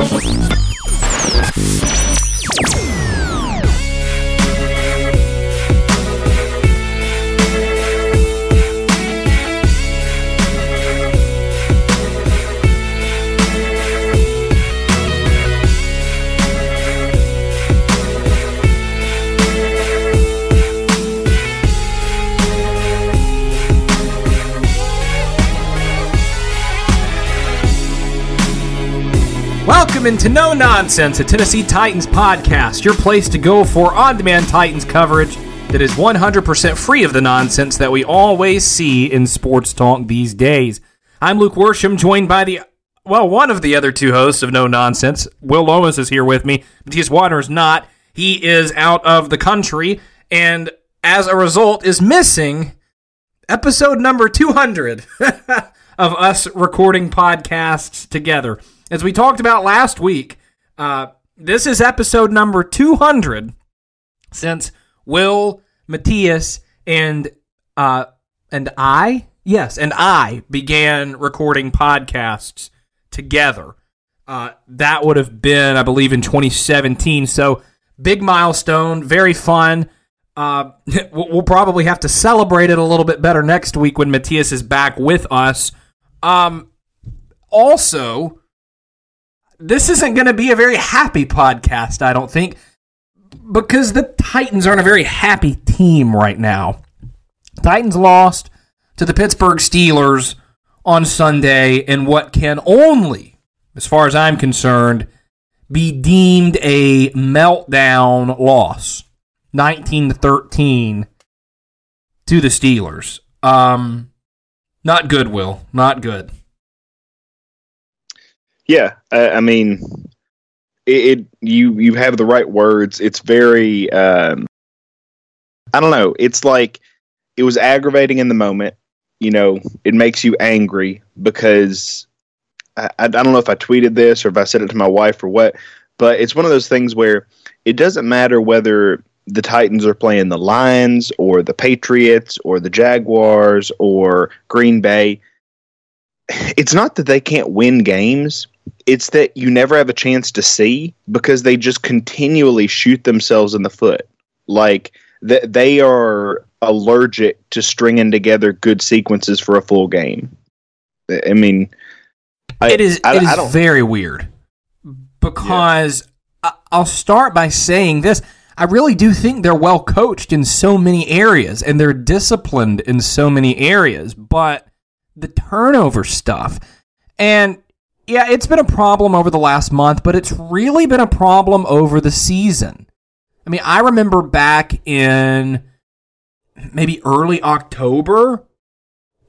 at Menards. Welcome into No Nonsense, a Tennessee Titans podcast, your place to go for on demand Titans coverage that is 100% free of the nonsense that we always see in sports talk these days. I'm Luke Worsham, joined by the, well, one of the other two hosts of No Nonsense. Will Lomas is here with me. Matthias Waters not. He is out of the country and as a result is missing episode number 200 of us recording podcasts together. As we talked about last week, uh, this is episode number 200 since Will, Matthias, and uh, and I, yes, and I began recording podcasts together. Uh, that would have been, I believe, in 2017. So big milestone, very fun. Uh, we'll probably have to celebrate it a little bit better next week when Matthias is back with us. Um, also, this isn't going to be a very happy podcast, I don't think, because the Titans aren't a very happy team right now. Titans lost to the Pittsburgh Steelers on Sunday in what can only, as far as I'm concerned, be deemed a meltdown loss. 19 to 13 to the Steelers. Um not good, Will. Not good. Yeah, I, I mean, it, it. You you have the right words. It's very. Um, I don't know. It's like it was aggravating in the moment. You know, it makes you angry because I, I I don't know if I tweeted this or if I said it to my wife or what, but it's one of those things where it doesn't matter whether the Titans are playing the Lions or the Patriots or the Jaguars or Green Bay. It's not that they can't win games it's that you never have a chance to see because they just continually shoot themselves in the foot. Like that they are allergic to stringing together good sequences for a full game. I mean, I, it is I, it is very weird because I, I'll start by saying this. I really do think they're well coached in so many areas and they're disciplined in so many areas, but the turnover stuff and yeah, it's been a problem over the last month, but it's really been a problem over the season. I mean, I remember back in maybe early October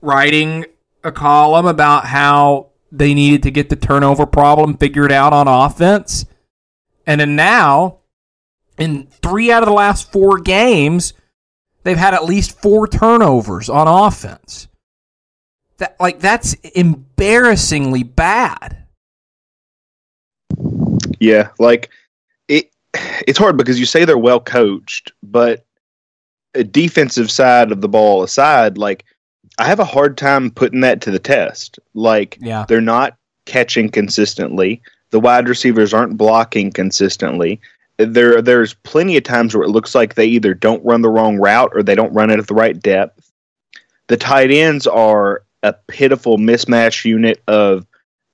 writing a column about how they needed to get the turnover problem figured out on offense. And then now, in three out of the last four games, they've had at least four turnovers on offense. That like that's embarrassingly bad. Yeah, like it. It's hard because you say they're well coached, but a defensive side of the ball aside, like I have a hard time putting that to the test. Like Yeah. they're not catching consistently. The wide receivers aren't blocking consistently. There, there's plenty of times where it looks like they either don't run the wrong route or they don't run it at the right depth. The tight ends are a pitiful mismatch unit of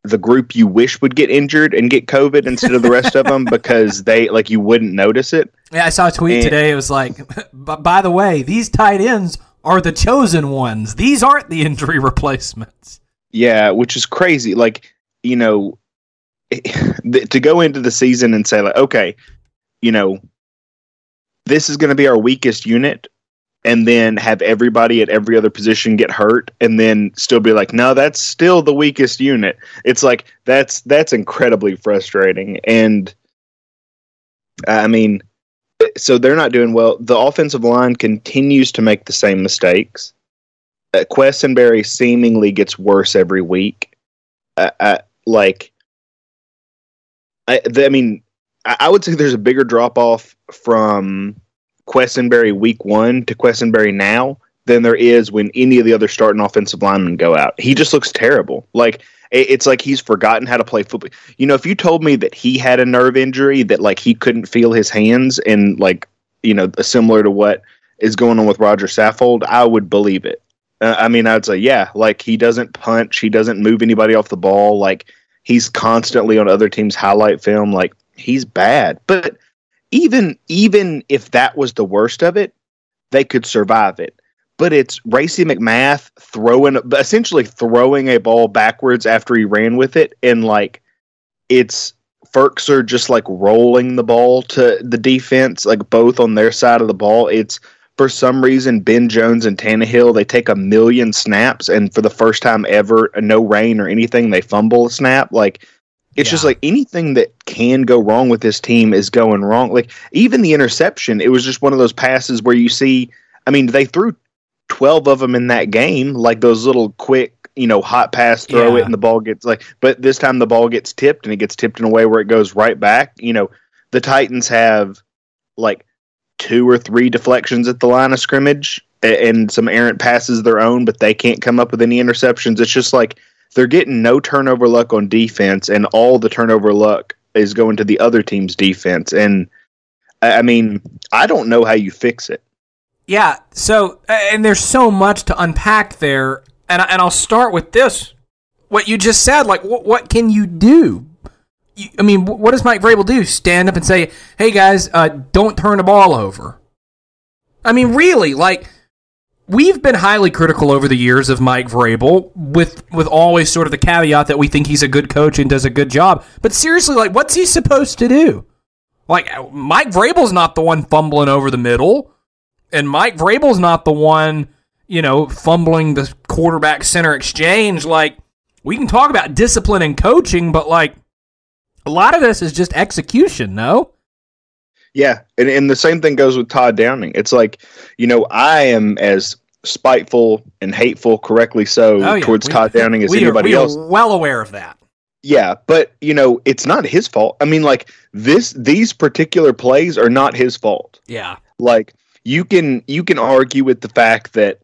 the group you wish would get injured and get COVID instead of the rest of them because they like you wouldn't notice it. Yeah, I saw a tweet And- today. It was like, but by the way, these tight ends are the chosen ones. These aren't the injury replacements. Yeah, which is crazy. Like, you know, to go into the season and say, like, okay, you know, this is going to be our weakest unit and then have everybody at every other position get hurt and then still be like no that's still the weakest unit. It's like that's that's incredibly frustrating. And i mean so they're not doing well. The offensive line continues to make the same mistakes. Uh, Quessenberry seemingly gets worse every week. Uh, uh, like I, I mean I, I would say there's a bigger drop off from Quessenberry week one to Quessenberry now than there is when any of the other starting offensive linemen go out. He just looks terrible. Like it's like he's forgotten how to play football. You know, if you told me that he had a nerve injury that like he couldn't feel his hands and like you know similar to what is going on with Rodger Saffold, I would believe it. Uh, I mean, I'd say yeah, like he doesn't punch, he doesn't move anybody off the ball, like he's constantly on other teams' highlight film. Like he's bad, but even even if that was the worst of it, they could survive it. But it's Racey McMath throwing essentially throwing a ball backwards after he ran with it, and like it's Firkser just like rolling the ball to the defense, like both on their side of the ball. It's for some reason Ben Jones and Tannehill they take a million snaps, and for the first time ever, no rain or anything, they fumble a snap. Like it's just like anything that can go wrong with this team is going wrong. Like even the interception, it was just one of those passes where you see. I mean, they threw twelve of them in that game, like those little quick, you know, hot pass, throw Yeah. it, and the ball gets like. But this time the ball gets tipped, and it gets tipped in a way where it goes right back. You know, the Titans have like two or three deflections at the line of scrimmage and some errant passes of their own, but they can't come up with any interceptions. It's just like they're getting no turnover luck on defense, and all the turnover luck is going to the other team's defense. And I mean, I don't know how you fix it. Yeah. So, and there's so much to unpack there, and I- and I'll start with this: what you just said. Like, what what can you do? I mean, what does Mike Vrabel do? Stand up and say, "Hey guys, uh, don't turn the ball over." I mean, really, like. We've been highly critical over the years of Mike Vrabel, with with always sort of the caveat that we think he's a good coach and does a good job. But seriously, like, what's he supposed to do? Like, Mike Vrabel's not the one fumbling over the middle and Mike Vrabel's not the one, you know, fumbling the quarterback center exchange. Like, we can talk about discipline and coaching, but like, a lot of this is just execution, no? Yeah, and and the same thing goes with Todd Downing. It's like, you know, I am as spiteful and hateful, correctly so, Oh, yeah. towards We- Todd Downing as anybody are, we else. Are well aware of that. Yeah, but you know, it's not his fault. I mean, like this, these particular plays are not his fault. Yeah. Like you can you can argue with the fact that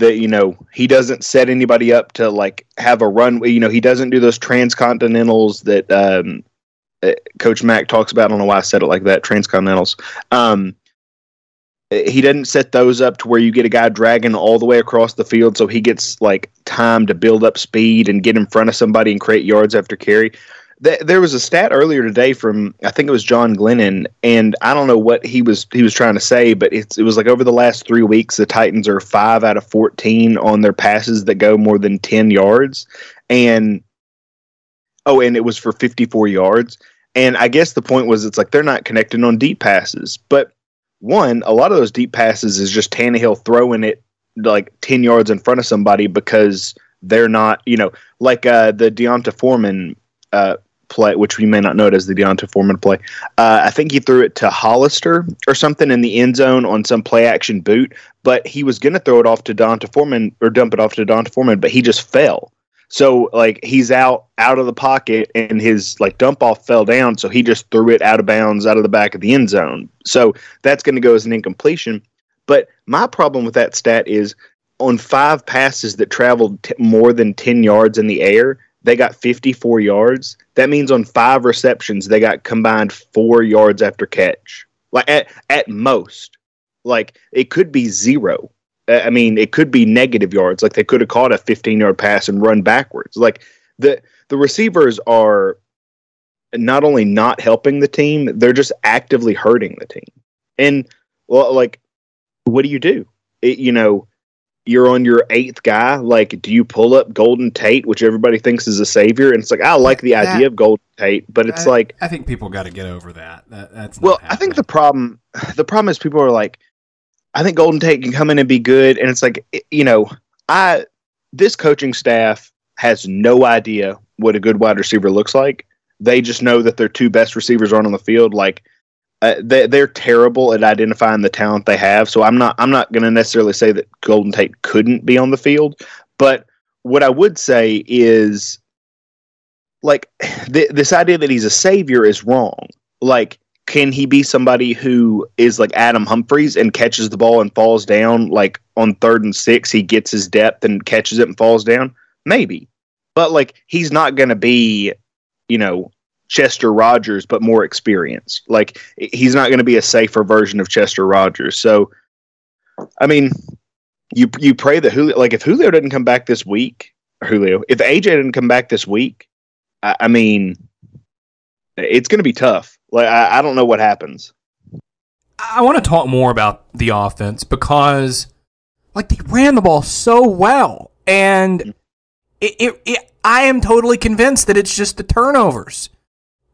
that you know he doesn't set anybody up to like have a run. You know, he doesn't do those transcontinentals that um, Coach Mack talks about. I don't know why I said it like that. Transcontinentals. Um, he doesn't set those up to where you get a guy dragging all the way across the field so he gets like time to build up speed and get in front of somebody and create yards after carry. Th- There was a stat earlier today from I think it was John Glennon, and I don't know what he was he was trying to say, but it's, it was like over the last three weeks the Titans are five out of fourteen on their passes that go more than ten yards, and oh, and it was for fifty four yards. And I guess the point was it's like they're not connecting on deep passes, but one, a lot of those deep passes is just Tannehill throwing it like 10 yards in front of somebody because they're not, you know, like uh, the D'Onta Foreman uh, play, which we may not know it as the D'Onta Foreman play. Uh, I think he threw it to Hollister or something in the end zone on some play action boot, but he was going to throw it off to D'Onta Foreman or dump it off to D'Onta Foreman, but he just fell. So like he's out out of the pocket and his like dump off fell down, so he just threw it out of bounds out of the back of the end zone. So that's going to go as an incompletion. But my problem with that stat is on five passes that traveled t- more than 10 yards in the air, they got 54 yards. That means on five receptions, they got combined 4 yards after catch. Like at at most. Like it could be 0 I mean, it could be negative yards. Like they could have caught a 15 yard pass and run backwards. Like the, the receivers are not only not helping the team, they're just actively hurting the team. And well, like, what do you do? It, you know, you're on your eighth guy. Like, do you pull up Golden Tate, which everybody thinks is a savior? And it's like, I like the That- idea of Golden Tate, but it's I- like, I think people got to get over that. that that's not well, I think the problem, the problem is people are like, I think Golden Tate can come in and be good. And it's like, you know, I this coaching staff has no idea what a good wide receiver looks like. They just know that their two best receivers aren't on the field. Like uh, they, they're terrible at identifying the talent they have. So I'm not I'm not going to necessarily say that Golden Tate couldn't be on the field, but what I would say is like th- this idea that he's a savior is wrong. Like can he be somebody who is like Adam Humphries and catches the ball and falls down like on third and six he gets his depth and catches it and falls down? Maybe. But like he's not going to be, you know, Chester Rogers but more experienced. Like he's not going to be a safer version of Chester Rogers. So I mean, you you pray that Julio like if Julio doesn't come back this week, Julio, if AJ didn't come back this week, I, I mean it's going to be tough. Like I, I don't know what happens. I want to talk more about the offense because, like, they ran the ball so well, and it, it, it I am totally convinced that it's just the turnovers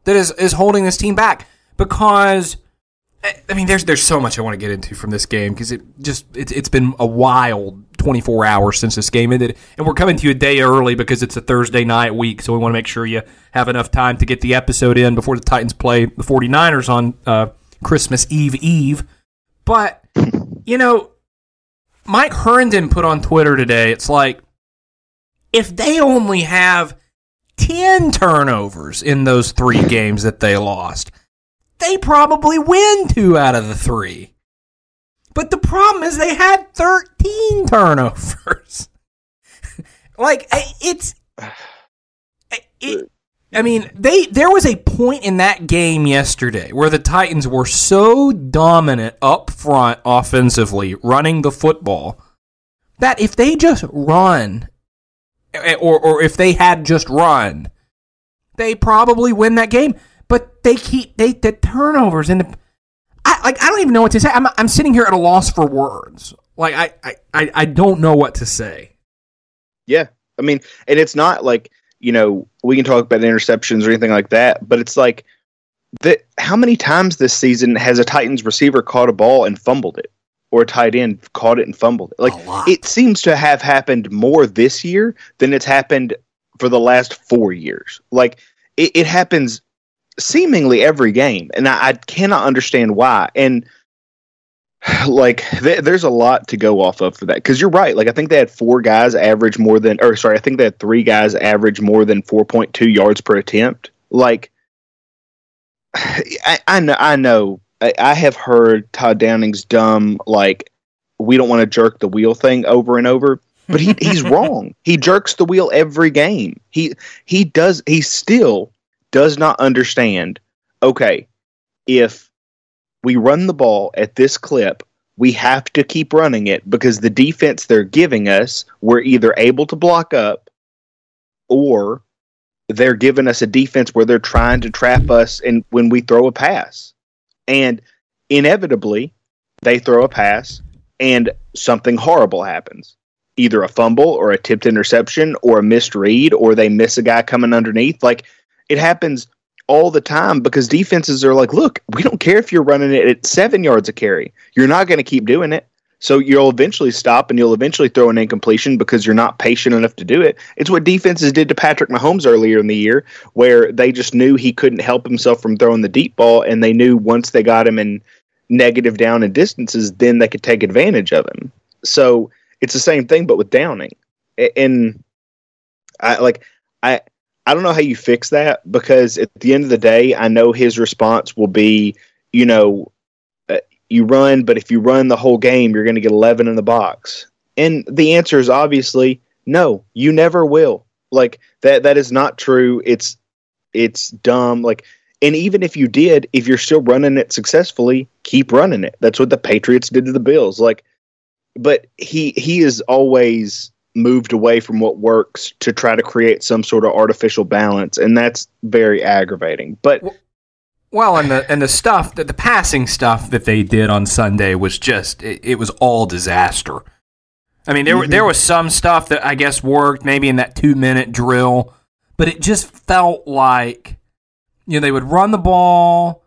that is is holding this team back. Because, I mean, there's there's so much I want to get into from this game because it just it's it's been a wild 24 hours since this game ended, and we're coming to you a day early because it's a Thursday night week, so we want to make sure you have enough time to get the episode in before the Titans play the 49ers on uh, Christmas Eve Eve. But you know, Mike Herndon put on Twitter today. It's like if they only have 10 turnovers in those three games that they lost, they probably win two out of the three. But the problem is they had 13 turnovers. like, it's. I- It, I mean, they there was a point in that game yesterday where the Titans were so dominant up front offensively, running the football, that if they just run, eh, or or if they had just run, they probably win that game. But they keep they the turnovers and the, I like I don't even know what to say. I'm I'm sitting here at a loss for words. Like I I I, don't know what to say. Yeah. I mean, and it's not like, you know, we can talk about interceptions or anything like that, but it's like that how many times this season has a Titans receiver caught a ball and fumbled it? Or a tight end caught it and fumbled it. Like it seems to have happened more this year than it's happened for the last four years. Like it, it happens seemingly every game, and I, I cannot understand why. And like th- there's a lot to go off of for that because you're right. Like I think they had four guys average more than, or sorry, I think they had three guys average more than 4.2 yards per attempt. Like I, I know, I know, I, I have heard Todd Downing's dumb like we don't want to jerk the wheel thing over and over. But he, he's wrong. He jerks the wheel every game. He he does he still does not understand. Okay, if we run the ball at this clip, we have to keep running it because the defense they're giving us, we're either able to block up or they're giving us a defense where they're trying to trap us and when we throw a pass. And inevitably, they throw a pass and something horrible happens. Either a fumble or a tipped interception or a missed read or they miss a guy coming underneath. Like it happens all the time because defenses are like, look, we don't care if you're running it at seven yards a carry. You're not going to keep doing it. So you'll eventually stop and you'll eventually throw an incompletion because you're not patient enough to do it. It's what defenses did to Patrick Mahomes earlier in the year, where they just knew he couldn't help himself from throwing the deep ball, and they knew once they got him in negative down and distances, then they could take advantage of him. So it's the same thing, but with Downing. And I like I I don't know how you fix that because at the end of the day, I know his response will be, you know, uh, you run, but if you run the whole game, you're going to get 11 in the box. And the answer is obviously no, you never will. Like that that is not true. It's it's dumb. Like and even if you did, if you're still running it successfully, keep running it. That's what the Patriots did to the Bills. Like but he he is always moved away from what works to try to create some sort of artificial balance and that's very aggravating. But Well, and the and the stuff that the passing stuff that they did on Sunday was just it, it was all disaster. I mean, there were mm-hmm. there was some stuff that I guess worked maybe in that two minute drill, but it just felt like you know they would run the ball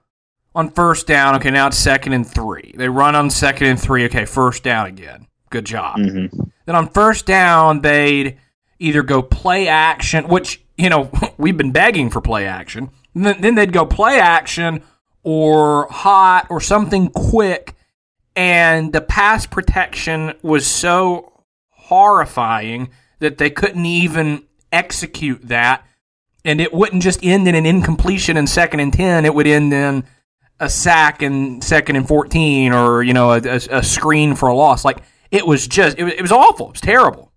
on first down. Okay, now it's second and three. They run on second and three. Okay, first down again. Good job. Mm-hmm. Then on first down, they'd either go play action, which, you know, we've been begging for play action. Then, then they'd go play action or hot or something quick. And the pass protection was so horrifying that they couldn't even execute that. And it wouldn't just end in an incompletion in second and 10, it would end in a sack in second and 14 or, you know, a, a, a screen for a loss. Like, it was just, it was, it was awful. It was terrible.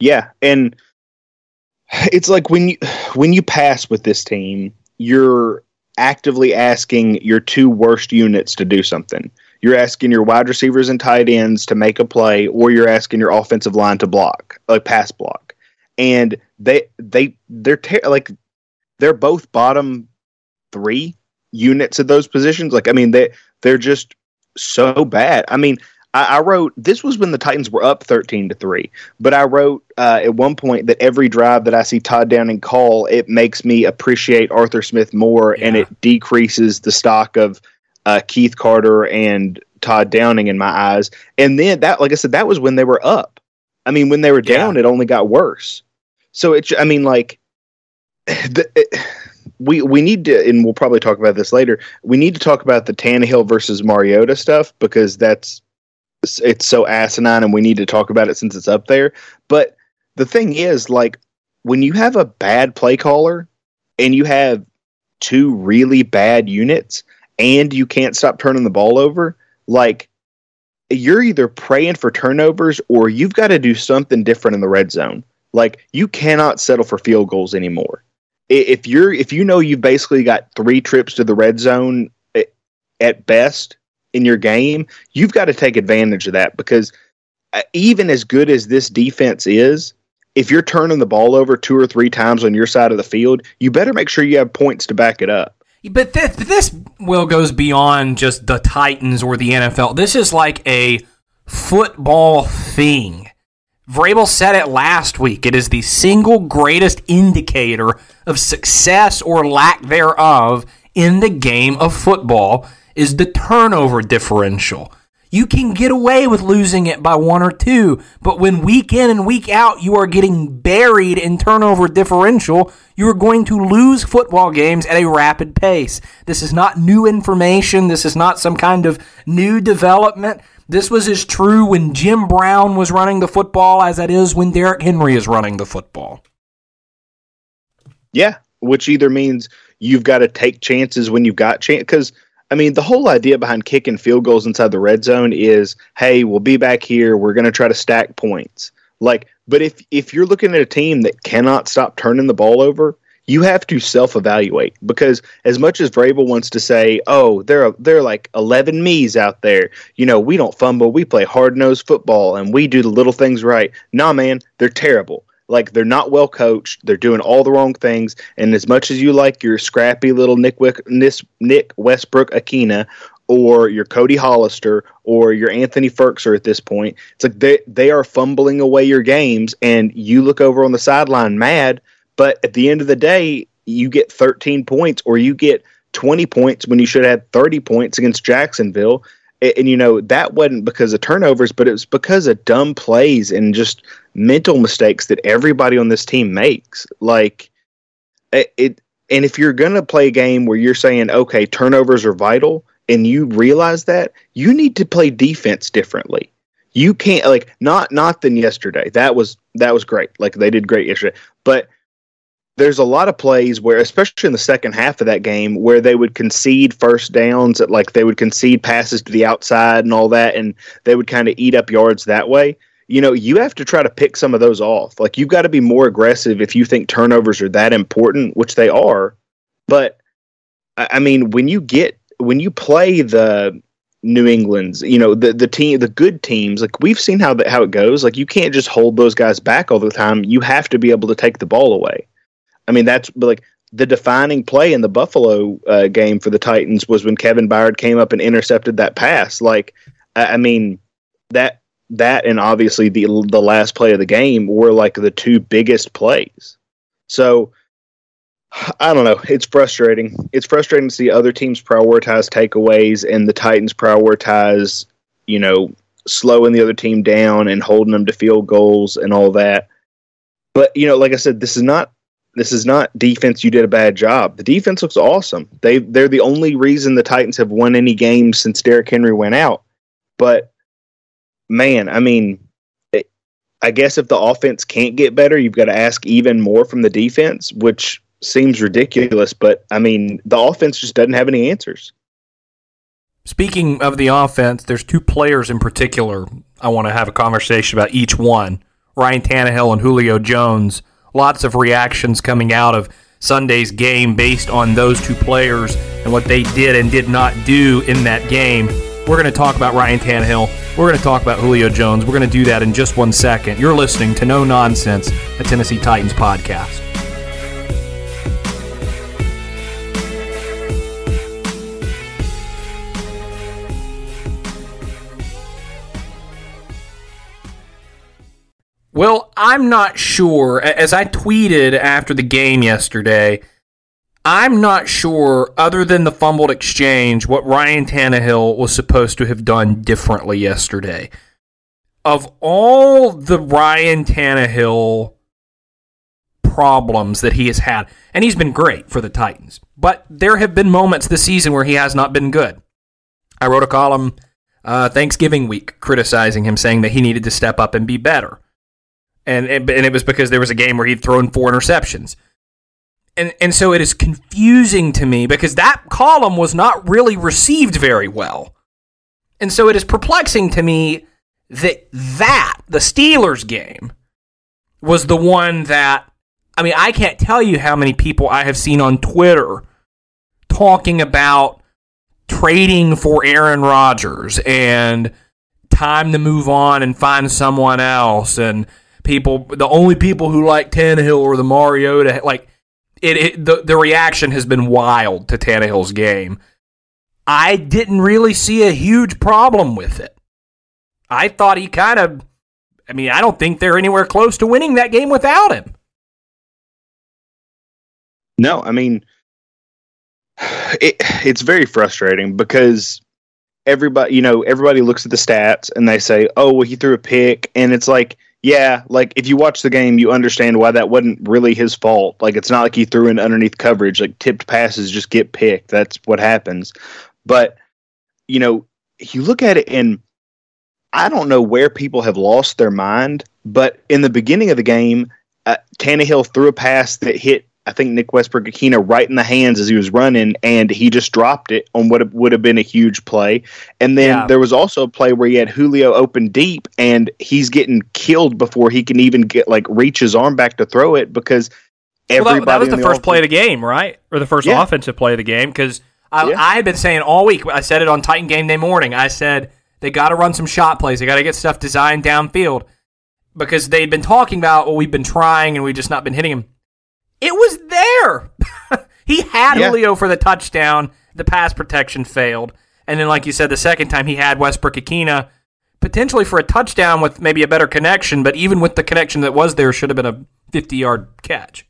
Yeah, and it's like when you when you pass with this team, you're actively asking your two worst units to do something. You're asking your wide receivers and tight ends to make a play, or you're asking your offensive line to block, like pass block. And they they they're ter- like they're both bottom three units at those positions. Like I mean they they're just so bad. I mean I, I wrote this was when the Titans were up thirteen to three, but I wrote uh, at one point that every drive that I see Todd Downing call, it makes me appreciate Arthur Smith more, and it decreases the stock of uh, Keith Carter and Todd Downing in my eyes. And then that, like I said, that was when they were up. I mean, when they were Yeah. down, it only got worse. So it, I mean, like, the, it, we we need to, and we'll probably talk about this later. We need to talk about the Tannehill versus Mariota stuff because that's it's- so asinine, and we need to talk about it since it's up there. But the thing is, like, when you have a bad play caller and you have two really bad units, and you can't stop turning the ball over, like you're either praying for turnovers or you've got to do something different in the red zone. Like you cannot settle for field goals anymore. If you're if you know you've basically got three trips to the red zone at best in your game, you've got to take advantage of that because uh, even as good as this defense is, if you're turning the ball over two or three times on your side of the field, you better make sure you have points to back it up. But this, this will goes beyond just the Titans or the NFL. This is like a football thing. Vrabel said it last week. It is the single greatest indicator of success or lack thereof in the game of football is the turnover differential. You can get away with losing it by one or two, but when week in and week out you are getting buried in turnover differential, you are going to lose football games at a rapid pace. This is not new information. This is not some kind of new development. This was as true when Jim Brown was running the football as it is when Derrick Henry is running the football. Yeah, which either means you've got to take chances when you've got chance. Because I mean, the whole idea behind kicking field goals inside the red zone is, hey, we'll be back here. We're going to try to stack points. Like, but if if you're looking at a team that cannot stop turning the ball over, you have to self evaluate because as much as Vrabel wants to say, oh, there are there are like eleven me's out there. You know, we don't fumble, we play hard nosed football, and we do the little things right. Nah, man, they're terrible. Like they're not well coached. They're doing all the wrong things. And as much as you like your scrappy little Nick Wick, Nick Westbrook-Ikhine or your Cody Hollister or your Anthony Firkser at this point, it's like they they are fumbling away your games, and you look over on the sideline mad. But at the end of the day, you get 13 points or you get 20 points when you should have had 30 points against Jacksonville. And, and, you know, that wasn't because of turnovers, but it was because of dumb plays and just mental mistakes that everybody on this team makes. Like, it, and if you're going to play a game where you're saying, okay, turnovers are vital, and you realize that, you need to play defense differently. You can't like not not than yesterday. That was that was great. Like they did great yesterday. But there's a lot of plays where, especially in the second half of that game, where they would concede first downs, like they would concede passes to the outside and all that, and they would kind of eat up yards that way. You know, you have to try to pick some of those off. Like you've got to be more aggressive if you think turnovers are that important, which they are. But I mean, when you get when you play the New England's, you know, the the team, the good teams, like we've seen how the, how it goes. Like you can't just hold those guys back all the time. You have to be able to take the ball away. I mean, that's like the defining play in the Buffalo uh, game for the Titans was when Kevin Byard came up and intercepted that pass. Like, I, I mean, that that and obviously the the last play of the game were like the two biggest plays. So I don't know. It's frustrating. It's frustrating to see other teams prioritize takeaways and the Titans prioritize, you know, slowing the other team down and holding them to field goals and all that. But you know, like I said, this is not this is not defense. You did a bad job. The defense looks awesome. They they're the only reason the Titans have won any games since Derrick Henry went out. But man, I mean, I guess if the offense can't get better, you've got to ask even more from the defense, which seems ridiculous. But I mean, the offense just doesn't have any answers. Speaking of the offense, there's two players in particular I want to have a conversation about each one Ryan Tannehill and Julio Jones. Lots of reactions coming out of Sunday's game based on those two players and what they did and did not do in that game. We're going to talk about Ryan Tannehill. We're going to talk about Julio Jones. We're going to do that in just one second. You're listening to No Nonsense, a Tennessee Titans podcast. Well, I'm not sure. As I tweeted after the game yesterday, I'm not sure, other than the fumbled exchange, what Ryan Tannehill was supposed to have done differently yesterday. Of all the Ryan Tannehill problems that he has had, and he's been great for the Titans, but there have been moments this season where he has not been good. I wrote a column uh, Thanksgiving week criticizing him, saying that he needed to step up and be better and, and and it was because there was a game where he'd thrown four interceptions. And and so it is confusing to me because that column was not really received very well. And so it is perplexing to me that that the Steelers game was the one that I mean, I can't tell you how many people I have seen on Twitter talking about trading for Aaron Rodgers and time to move on and find someone else and people, the only people who like Tannehill or the Mariota, like it, it the, the reaction has been wild to Tannehill's game. I didn't really see a huge problem with it. I thought he kind of, I mean, I don't think they're anywhere close to winning that game without him. No, I mean, it, it's very frustrating because everybody, you know, everybody looks at the stats and they say, "Oh, well, he threw a pick," and it's like, yeah, like if you watch the game, you understand why that wasn't really his fault. Like it's not like he threw in underneath coverage. Like tipped passes just get picked. That's what happens. But you know, you look at it and I don't know where people have lost their mind. But in the beginning of the game, uh, Tannehill threw a pass that hit I think Nick Westbrook-Ikhine right in the hands as he was running, and he just dropped it on what would have been a huge play. And then yeah. there was also a play where he had Julio open deep, and he's getting killed before he can even get like reach his arm back to throw it because everybody. Well, that, that was the, the first offense- play of the game, right, or the first yeah. offensive play of the game because. I, yeah. I had been saying all week. I said it on Titan Game Day morning. I said they got to run some shot plays. They got to get stuff designed downfield because they'd been talking about, well, we've been trying and we've just not been hitting him. It was there. he had yeah. Julio for the touchdown. The pass protection failed. And then, like you said, the second time he had Westbrook-Ikhine potentially for a touchdown with maybe a better connection, but even with the connection that was there, should have been a 50 yard catch.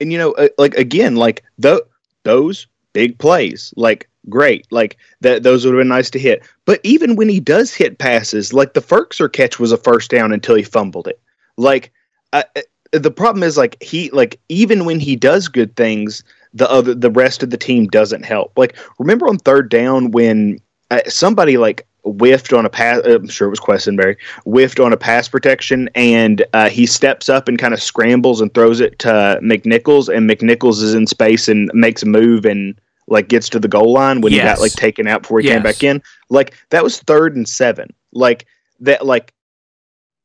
And, you know, uh, like, again, like the, those big plays, like, great. Like, that those would have been nice to hit. But even when he does hit passes, like the Firkser catch was a first down until he fumbled it. Like, uh, the problem is like he like even when he does good things the other the rest of the team doesn't help like remember on third down when uh, somebody like whiffed on a pass uh, i'm sure it was Quessenberry whiffed on a pass protection and uh, he steps up and kind of scrambles and throws it to mcnichols and mcnichols is in space and makes a move and like gets to the goal line when yes. he got like taken out before he yes. came back in like that was third and seven like that like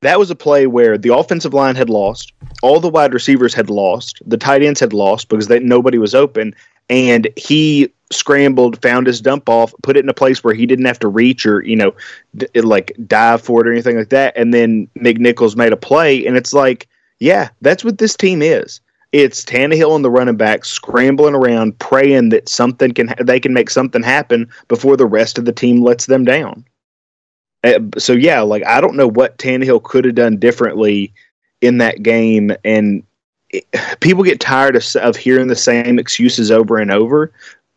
that was a play where the offensive line had lost, all the wide receivers had lost, the tight ends had lost because they, nobody was open, and he scrambled, found his dump off, put it in a place where he didn't have to reach or you know, d- like dive for it or anything like that, and then McNichols made a play, and it's like, yeah, that's what this team is. It's Tannehill and the running back scrambling around, praying that something can they can make something happen before the rest of the team lets them down. Uh, so yeah, like I don't know what Tannehill could have done differently in that game, and it, people get tired of of hearing the same excuses over and over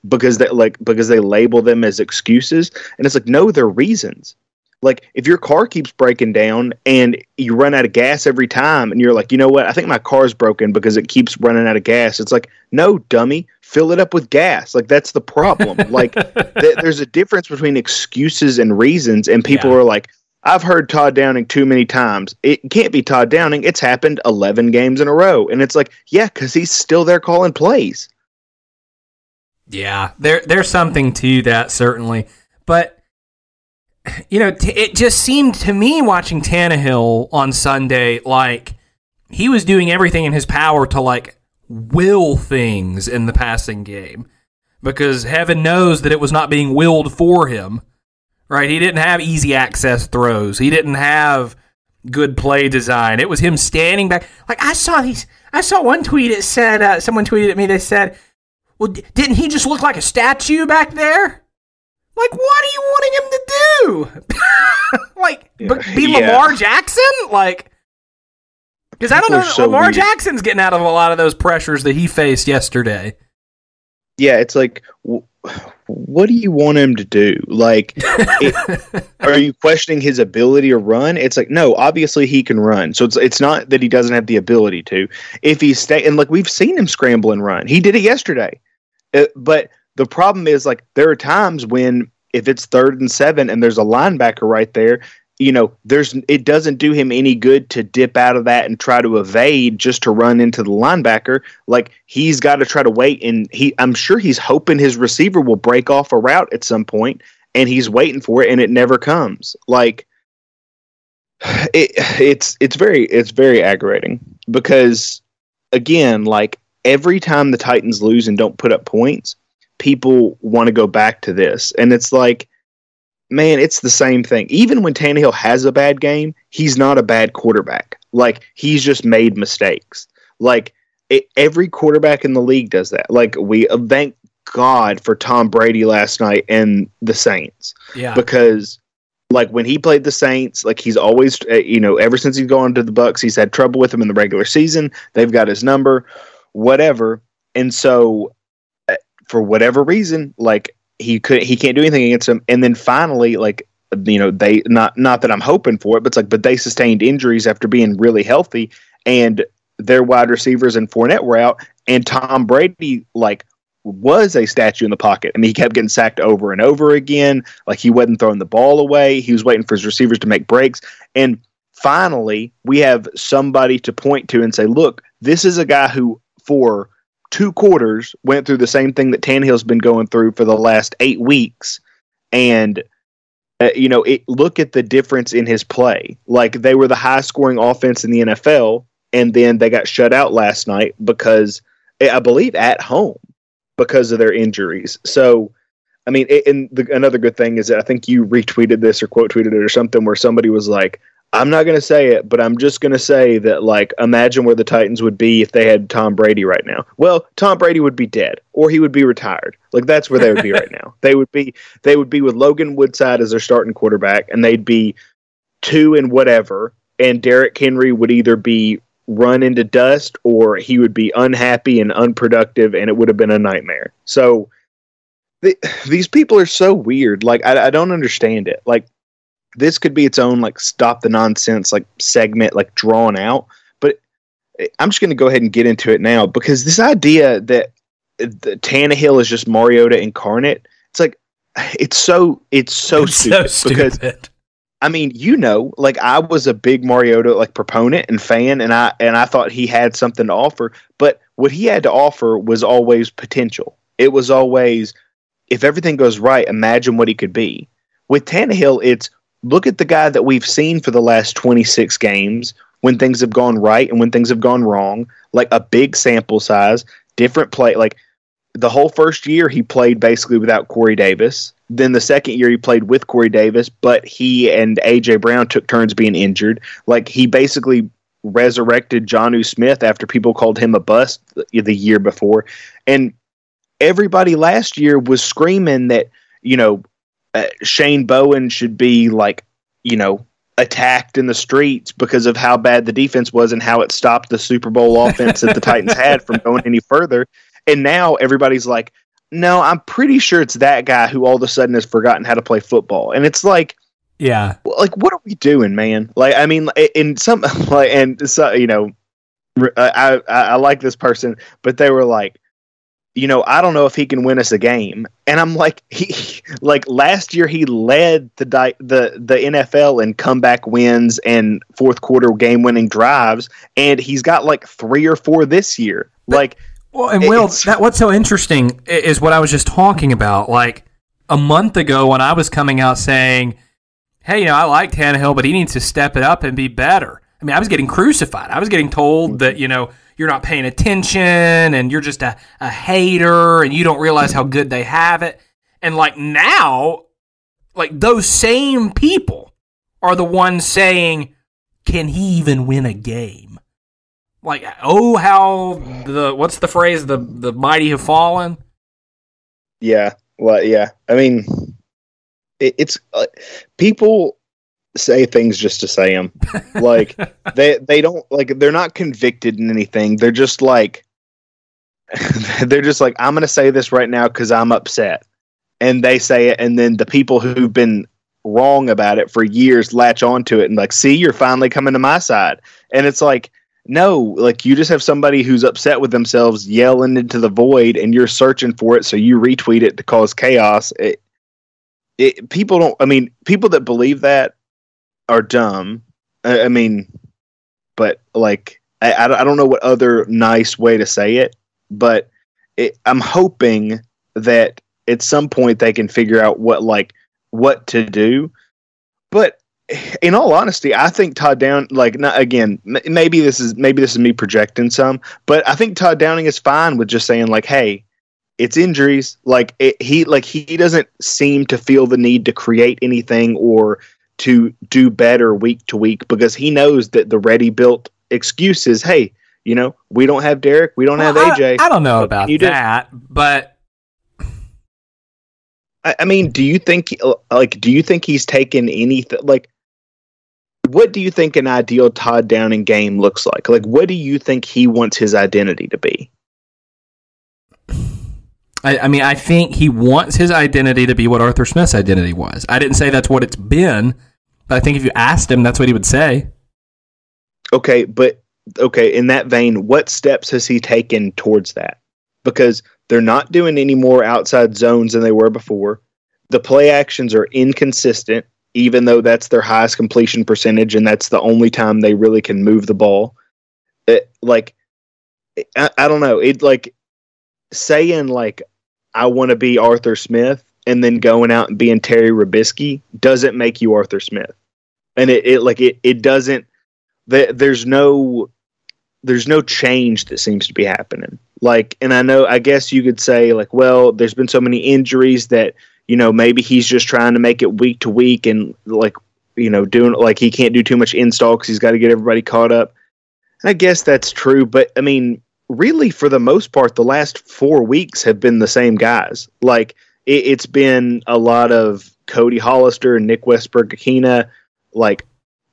because they like because they label them as excuses and it's like no they're reasons like if your car keeps breaking down and you run out of gas every time and you're like you know what? I think my car's broken because it keeps running out of gas. It's like no dummy. Fill it up with gas. Like that's the problem. Like th- there's a difference between excuses and reasons and people Yeah. are like i've heard todd downing too many times. It can't be todd downing. It's happened 11 games in a row. And it's like yeah because he's still there calling plays. Yeah, there there's something to that certainly, but you know, t- it just seemed to me watching Tannehill on Sunday like he was doing everything in his power to like will things in the passing game because heaven knows that it was not being willed for him. Right? He didn't have easy access throws. He didn't have good play design. It was him standing back. Like I saw these. I saw one tweet. It said uh, someone tweeted at me. They said, "Well, d- didn't he just look like a statue back there?" Like, what are you wanting him to do? like, b- be Yeah. Lamar Jackson? Like, because I don't know. so Lamar weird. Jackson's getting out of a lot of those pressures that he faced yesterday. yeah, it's like, what do you want him to do? Like, it, are you questioning his ability to run? It's like, no, obviously he can run. So it's it's not that he doesn't have the ability to. If he stay and like we've seen him scramble and run, he did it yesterday. Uh, but the problem is like there are times when if it's third and seven and there's a linebacker right there. You know, there's it doesn't do him any good to dip out of that and try to evade just to run into the linebacker like he's got to try to wait and he i'm sure he's hoping his receiver will break off a route at some point and he's waiting for it and it never comes like it, it's it's very it's very aggravating because again like every time the titans lose and don't put up points people want to go back to this and it's like man it's the same thing even when Tannehill has a bad game he's not a bad quarterback like he's just made mistakes like it, every quarterback in the league does that. Like we uh, thank God for Tom Brady last night and the Saints Yeah. because like when he played the Saints, like he's always uh, you know ever since he's gone to the Bucks, he's had trouble with them in the regular season. They've got his number, whatever, and so for whatever reason, like he could he can't do anything against him. And then finally, like you know they not not that I'm hoping for it, but it's like but they sustained injuries after being really healthy and their wide receivers and Fournette were out, and Tom Brady like was a statue in the pocket. I mean, he kept getting sacked over and over again. Like he wasn't throwing the ball away. He was waiting for his receivers to make breaks. And finally, we have somebody to point to and say, "Look, this is a guy who for two quarters went through the same thing that Tannehill's been going through for the last eight weeks." And uh, you know, it, look at the difference in his play. Like they were the highest scoring offense in the NFL, and then they got shut out last night because eh, I believe at home because of their injuries. So, I mean, and the, another good thing is that I think you retweeted this or quote tweeted it or something where somebody was like, "I'm not going to say it, but I'm just going to say that like imagine where the Titans would be if they had Tom Brady right now." Well, Tom Brady would be dead or he would be retired. Like that's where they would be right now. They would be they would be with Logan Woodside as their starting quarterback, and they'd be two and whatever. And Derrick Henry would either be run into dust or he would be unhappy and unproductive, and it would have been a nightmare. So th- these people are so weird. Like I, I don't understand it. Like this could be its own like stop the nonsense like segment like drawn out. But I'm just going to go ahead and get into it now because this idea that the Tannehill is just Mariota incarnate. It's like it's so it's so It's stupid, so because. I mean, you know, like I was a big Mariota like proponent and fan, and I and I thought he had something to offer. But what he had to offer was always potential. It was always, if everything goes right, imagine what he could be. With Tannehill, it's look at the guy that we've seen for the last twenty six games when things have gone right and when things have gone wrong. Like a big sample size, different play. Like the whole first year, he played basically without Corey Davis. Then the second year he played with Corey Davis, but he and AJ Brown took turns being injured. Like he basically resurrected Jonnu Smith after people called him a bust the year before, and everybody last year was screaming that you know uh, Shane Bowen should be like you know attacked in the streets because of how bad the defense was and how it stopped the Super Bowl offense that the Titans had from going any further. And now everybody's like, no, I'm pretty sure it's that guy who all of a sudden has forgotten how to play football. And it's like, Yeah. like what are we doing, man? Like, I mean, in some like, and so you know, I I, I like this person, but they were like, you know, I don't know if he can win us a game, and I'm like, he like last year he led the di- the the NFL in comeback wins and fourth quarter game winning drives, and he's got like three or four this year. Like, Well, and Will, that what's so interesting is what I was just talking about. Like a month ago, when I was coming out saying, "Hey, you know, I like Tannehill, but he needs to step it up and be better." I mean, I was getting crucified. I was getting told mm-hmm. that you know you're not paying attention and you're just a, a hater and you don't realize how good they have it. And like now, like those same people are the ones saying, "Can he even win a game?" Like, oh, how the what's the phrase? The the mighty have fallen. Yeah, well, yeah. I mean, it, it's uh, people say things just to say them. Like they they don't like they're not convicted in anything. They're just like they're just like I'm going to say this right now cuz I'm upset. And they say it and then the people who've been wrong about it for years latch onto it and like see you're finally coming to my side. And it's like no, like you just have somebody who's upset with themselves yelling into the void and you're searching for it so you retweet it to cause chaos. It, it people don't I mean people that believe that are dumb. I, I mean but like I, I don't- know what other nice way to say it, but it, I'm hoping that at some point they can figure out what like what to do. But in all honesty, I think Todd Down like not again. m- Maybe this is maybe this is me projecting some, but I think Todd Downing is fine with just saying like, "Hey, it's injuries." Like it, he like he doesn't seem to feel the need to create anything or to do better week to week because he knows that the ready built excuse is, "Hey, you know, we don't have Derrick, we don't have AJ." I, I don't know about can you do? that, but I, I mean, do you think like do you think he's taken anything like what do you think an ideal Todd Downing game looks like? Like what do you think he wants his identity to be? I, I mean, I think he wants his identity to be what Arthur Smith's identity was. I didn't say that's what it's been, but I think if you asked him, that's what he would say. Okay, but okay, in that vein, what steps has he taken towards that? Because they're not doing any more outside zones than they were before. The play actions are inconsistent, even though that's their highest completion percentage and that's the only time they really can move the ball. It, like, I, I don't know. It like saying like I want to be Arthur Smith and then going out and being Terry Robiskie doesn't make you Arthur Smith. And it, it like it, it doesn't th- there's no there's no change that seems to be happening like and i know i guess you could say like well there's been so many injuries that you know maybe he's just trying to make it week to week and like you know doing like he can't do too much install because he's got to get everybody caught up and i guess that's true but i mean really for the most part the last four weeks have been the same guys like it, it's been a lot of cody hollister and nick Westbrook-Ikhine like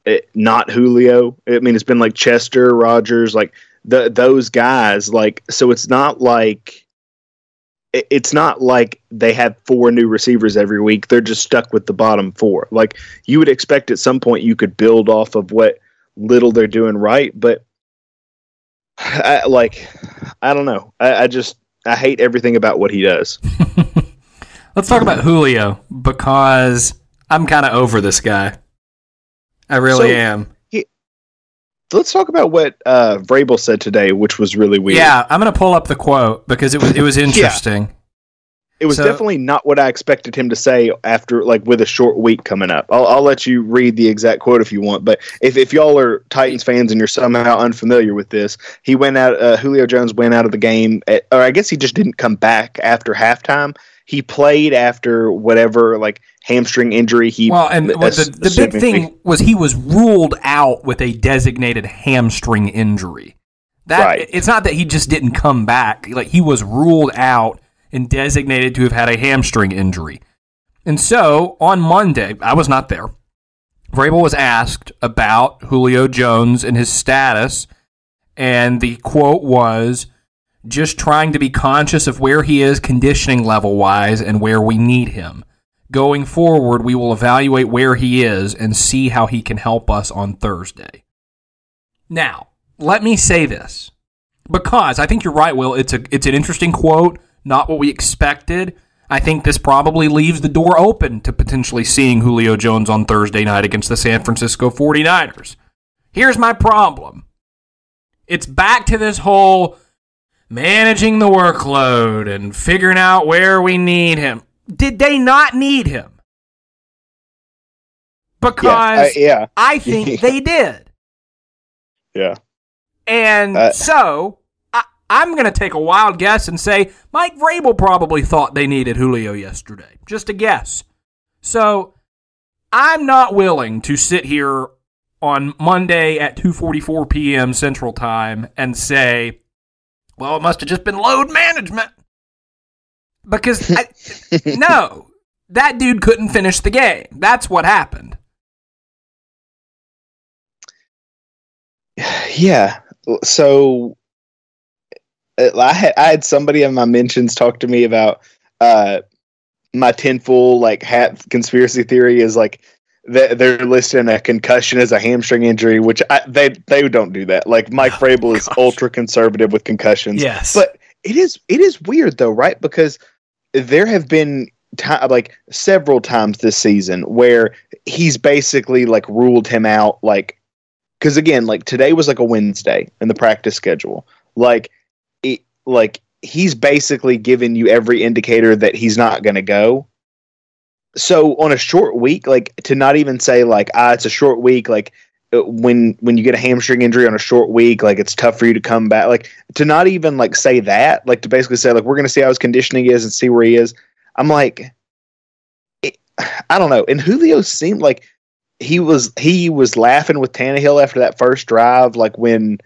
it, not Julio. I mean, it's been like Chester, Rogers, like the those guys. Like, so it's not like it- it's not like they have four new receivers every week. They're just stuck with the bottom four. Like you would expect at some point you could build off of what little they're doing right, but I, like I don't know. I, I just I hate everything about what he does. Let's talk about Julio because I'm kind of over this guy. I really So- am. Let's talk about what uh, Vrabel said today, which was really weird. Yeah, I'm going to pull up the quote because it was it was interesting. It was So- definitely not what I expected him to say after, like, with a short week coming up. I'll, I'll let you read the exact quote if you want. But if, if y'all are Titans fans and you're somehow unfamiliar with this, he went out. Uh, Julio Jones went out of the game, at, or I guess he just didn't come back after halftime. He played after whatever, like hamstring injury. He Well, and the, the big thing was he was ruled out with a designated hamstring injury. That Right. it's not that he just didn't come back; like he was ruled out and designated to have had a hamstring injury. And so on Monday, I was not there, Vrabel was asked about Julio Jones and his status, and the quote was just trying to be conscious of where he is conditioning level wise and where we need him. Going forward, we will evaluate where he is and see how he can help us on Thursday. Now, let me say this because I think you're right, Will. It's a it's an interesting quote, not what we expected. I think this probably leaves the door open to potentially seeing Julio Jones on Thursday night against the San Francisco 49ers. Here's my problem. It's back to this whole managing the workload and figuring out where we need him. Did they not need him? Because yeah, I think they did. yeah. And Uh, so I'm going to take a wild guess and say Mike Vrabel probably thought they needed Julio yesterday. Just a guess. So I'm not willing to sit here on Monday at 2:44 p.m. Central Time and say, "Well, it must have just been load management." Because I, no, that dude couldn't finish the game. That's what happened. Yeah. So I had I had somebody in my mentions talk to me about uh my tinfoil like hat conspiracy theory is like that they're listing a concussion as a hamstring injury, which I, they they don't do that. Like Mike Vrabel is ultra conservative with concussions. Yes. but it is it is weird though, right? Because there have been ti like several times this season where he's basically like ruled him out, like because again, like today was like a Wednesday in the practice schedule, like like he's basically given you every indicator that he's not going to go. So on a short week, like to not even say like ah, it's a short week, like uh, when when you get a hamstring injury on a short week, like it's tough for you to come back. Like to not even like say that, like to basically say like we're going to see how his conditioning is and see where he is. I'm like, it, I don't know. And Julio seemed like he was he was laughing with Tannehill after that first drive, like when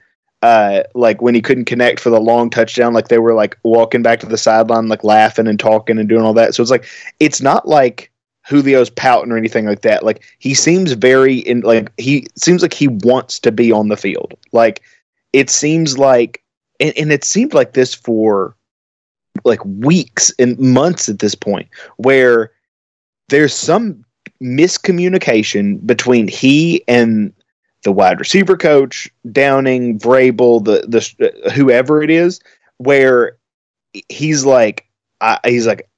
uh like when he couldn't connect for the long touchdown, like they were like walking back to the sideline, like laughing and talking and doing all that. So it's like it's not like Julio's pouting or anything like that. Like he seems very in like he seems like he wants to be on the field. Like it seems like and, and it seemed like this for like weeks and months at this point where there's some miscommunication between he and the wide receiver coach, Downing, Vrabel, the the uh, whoever it is, where he's like, I, he's like,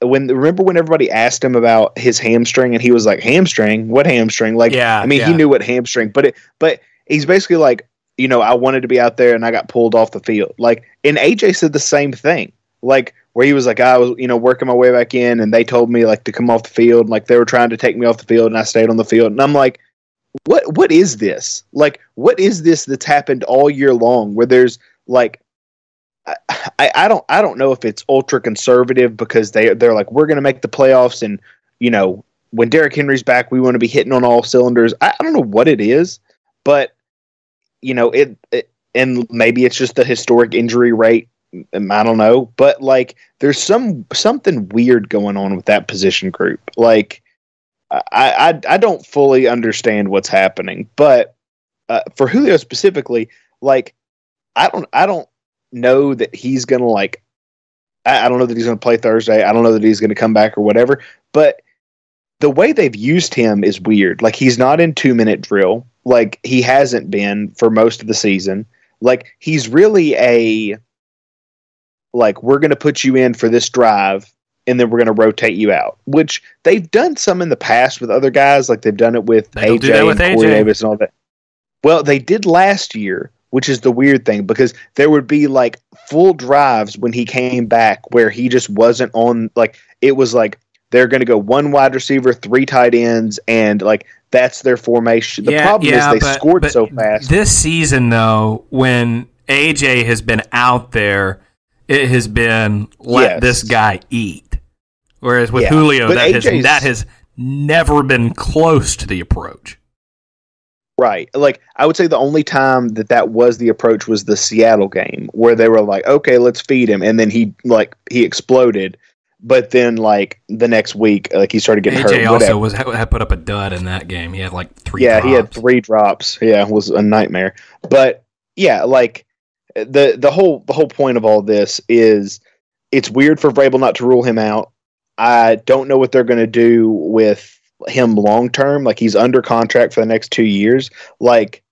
when remember when everybody asked him about his hamstring and he was like, hamstring, what hamstring? Like, Yeah, I mean, he knew what hamstring, but it, but he's basically like, you know, I wanted to be out there and I got pulled off the field. Like, and AJ said the same thing. Like, where he was like, I was, you know, working my way back in, and they told me like to come off the field. Like they were trying to take me off the field, and I stayed on the field. And I'm like, what? What is this? Like, what is this that's happened all year long? Where there's like, I, I, don't, I don't know if it's ultra conservative because they they're like, we're going to make the playoffs, and you know, when Derrick Henry's back, we want to be hitting on all cylinders. I, I don't know what it is, but you know, it, it and maybe it's just the historic injury rate I don't know, but like there's some something weird going on with that position group. Like I I, don't fully understand what's happening, but uh, for Julio specifically, like I don't I don't know that he's gonna like I, I don't know that he's gonna play Thursday. I don't know that he's gonna come back or whatever. But the way they've used him is weird. Like he's not in two minute drill. Like he hasn't been for most of the season. Like he's really a like we're to put you in for this drive and then we're going to rotate you out which they've done some in the past with other guys like they've done it with They'll do aj that with and Corey AJ. davis and all that well they did last year which is the weird thing because there would be like full drives when he came back where he just wasn't on like it was like they're going to go one wide receiver three tight ends and like that's their formation the problem is they but- scored but so fast This season, though, when AJ has been out there, it has been let Yes. this guy eat. Whereas with Yeah, Julio, but that has, that has never been close to the approach. Right. Like I would say the only time that that was the approach was the Seattle game where they were like, "Okay, let's feed him." And then he like he exploded. but then like the next week, like he started getting AJ hurt. also whatever. was had put up a dud in that game. He had like three. yeah, he had drops. three drops. Yeah, it was a nightmare. But yeah, like the the whole the whole point of all this is it's weird for Vrabel not to rule him out. I don't know what they're going to do with him long term. Like he's under contract for the next two years. Like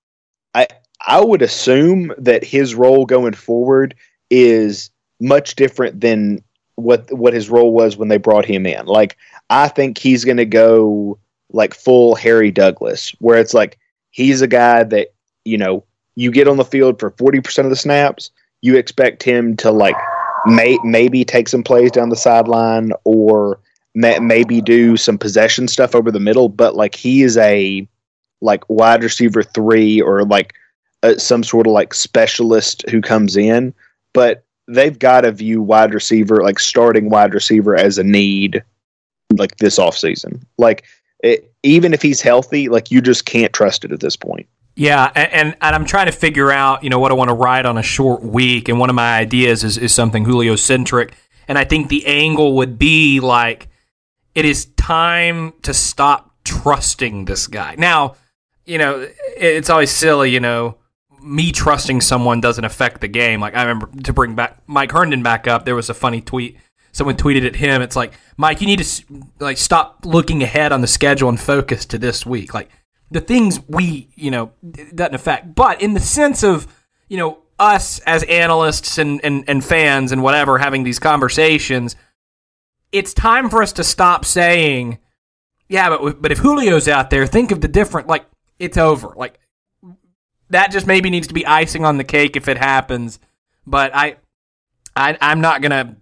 I I would assume that his role going forward is much different than what what his role was when they brought him in. Like I think he's going to go like full Harry Douglas, where it's like he's a guy that you know you get on the field for forty percent of the snaps, you expect him to like may, maybe take some plays down the sideline or may, maybe do some possession stuff over the middle, but like he is a like wide receiver three or like uh, some sort of like specialist who comes in, but they've got to view wide receiver like starting wide receiver as a need like this offseason. Like it, even if he's healthy, like you just can't trust it at this point. Yeah, and, and I'm trying to figure out, you know, what I want to write on a short week, and one of my ideas is is something Julio centric, and I think the angle would be like, it is time to stop trusting this guy. Now, you know, it- it's always silly, you know, me trusting someone doesn't affect the game. Like I remember to bring back Mike Herndon back up, there was a funny tweet. Someone tweeted at him. It's like, Mike, you need to like stop looking ahead on the schedule and focus to this week. Like the things we, you know, doesn't affect. But in the sense of, you know, us as analysts and, and, and fans and whatever having these conversations, it's time for us to stop saying, yeah, but but if Julio's out there, think of the different. Like it's over. Like that just maybe needs to be icing on the cake if it happens. But I, I I'm not gonna.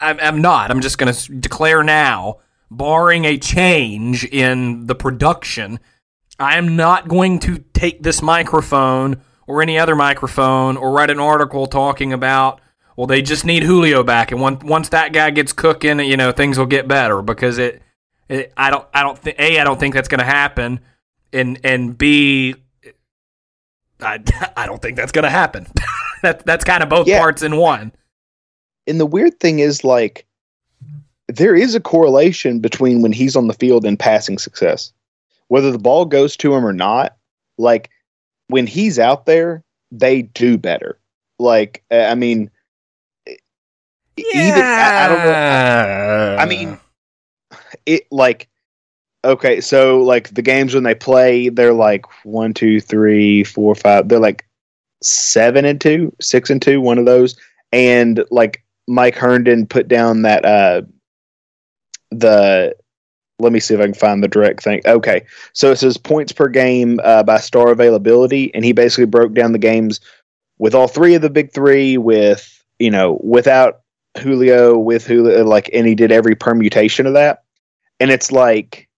I'm, I'm not. I'm just gonna declare now, barring a change in the production, I am not going to take this microphone or any other microphone or write an article talking about. Well, they just need Julio back, and once once that guy gets cooking, you know things will get better because it. it I don't. I don't think. A. I don't think that's going to happen, and and B. I, I don't think that's going to happen. that that's kind of both Yeah. parts in one. And the weird thing is like there is a correlation between when he's on the field and passing success. Whether the ball goes to him or not, like when he's out there, they do better. Like uh, I mean even I, I don't know I mean, it like okay, so like the games when they play, they're like one, two, three, four, five. They're like seven and two, six and two, one of those. And like Mike Herndon put down that uh the let me see if I can find the direct thing. Okay, so it says points per game uh, by star availability, and he basically broke down the games with all three of the big three, with you know without Julio, with Julio, like, and he did every permutation of that, and it's like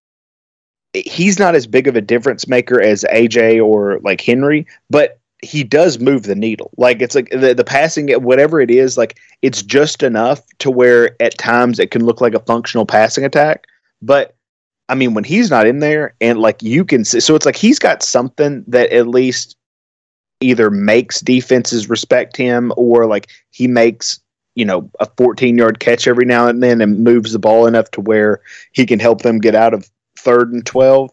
he's not as big of a difference maker as AJ or like Henry, but he does move the needle. Like it's like the, the passing, whatever it is, like it's just enough to where at times it can look like a functional passing attack. But I mean, when he's not in there and like you can see, so it's like he's got something that at least either makes defenses respect him or like he makes, you know, a 14 yard catch every now and then and moves the ball enough to where he can help them get out of third and 12.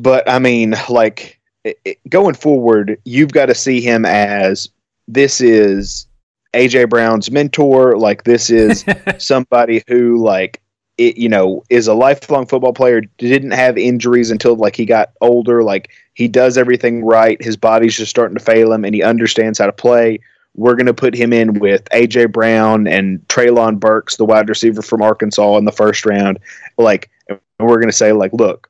But I mean, like it, it- going forward, you've got to see him as this is AJ Brown's mentor. Like this is somebody who like it, you know, is a lifelong football player, didn't have injuries until like he got older. Like he does everything right. His body's just starting to fail him and he understands how to play. We're going to put him in with AJ Brown and Treylon Burks, the wide receiver from Arkansas in the first round. Like, we're going to say, like, look,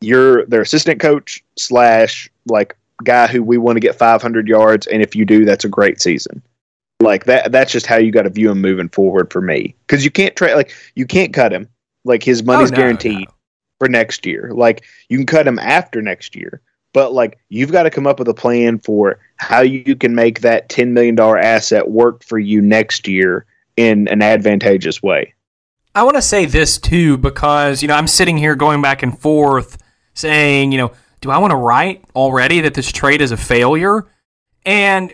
you're their assistant coach slash like guy who we want to get 500 yards. And if you do, that's a great season. Like that, that's just how you got to view him moving forward for me. Cause you can't trade, like, you can't cut him. Like his money's Oh, no, guaranteed no. for next year. Like you can cut him after next year, but like you've got to come up with a plan for how you can make that ten million dollar asset work for you next year in an advantageous way. I want to say this too because you know I'm sitting here going back and forth saying you know do I want to write already that this trade is a failure and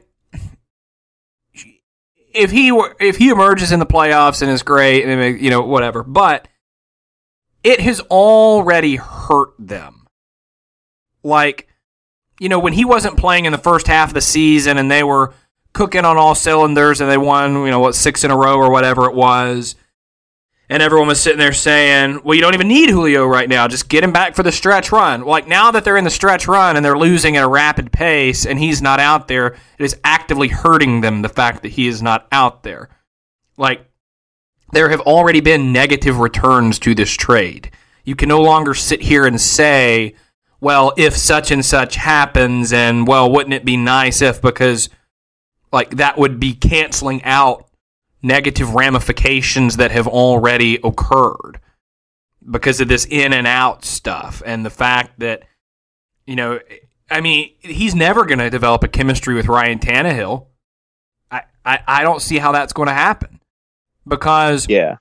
if he were if he emerges in the playoffs and is great and you know whatever, but it has already hurt them. Like, you know, when he wasn't playing in the first half of the season and they were cooking on all cylinders and they won, you know, what six in a row or whatever it was and everyone was sitting there saying, "Well, you don't even need Julio right now. Just get him back for the stretch run." Like now that they're in the stretch run and they're losing at a rapid pace and he's not out there, it is actively hurting them the fact that he is not out there. Like there have already been negative returns to this trade. You can no longer sit here and say, "Well, if such and such happens and well, wouldn't it be nice if because like that would be canceling out negative ramifications that have already occurred because of this in and out stuff and the fact that you know I mean he's never going to develop a chemistry with Ryan Tannehill. I, I I don't see how that's going to happen because Yeah.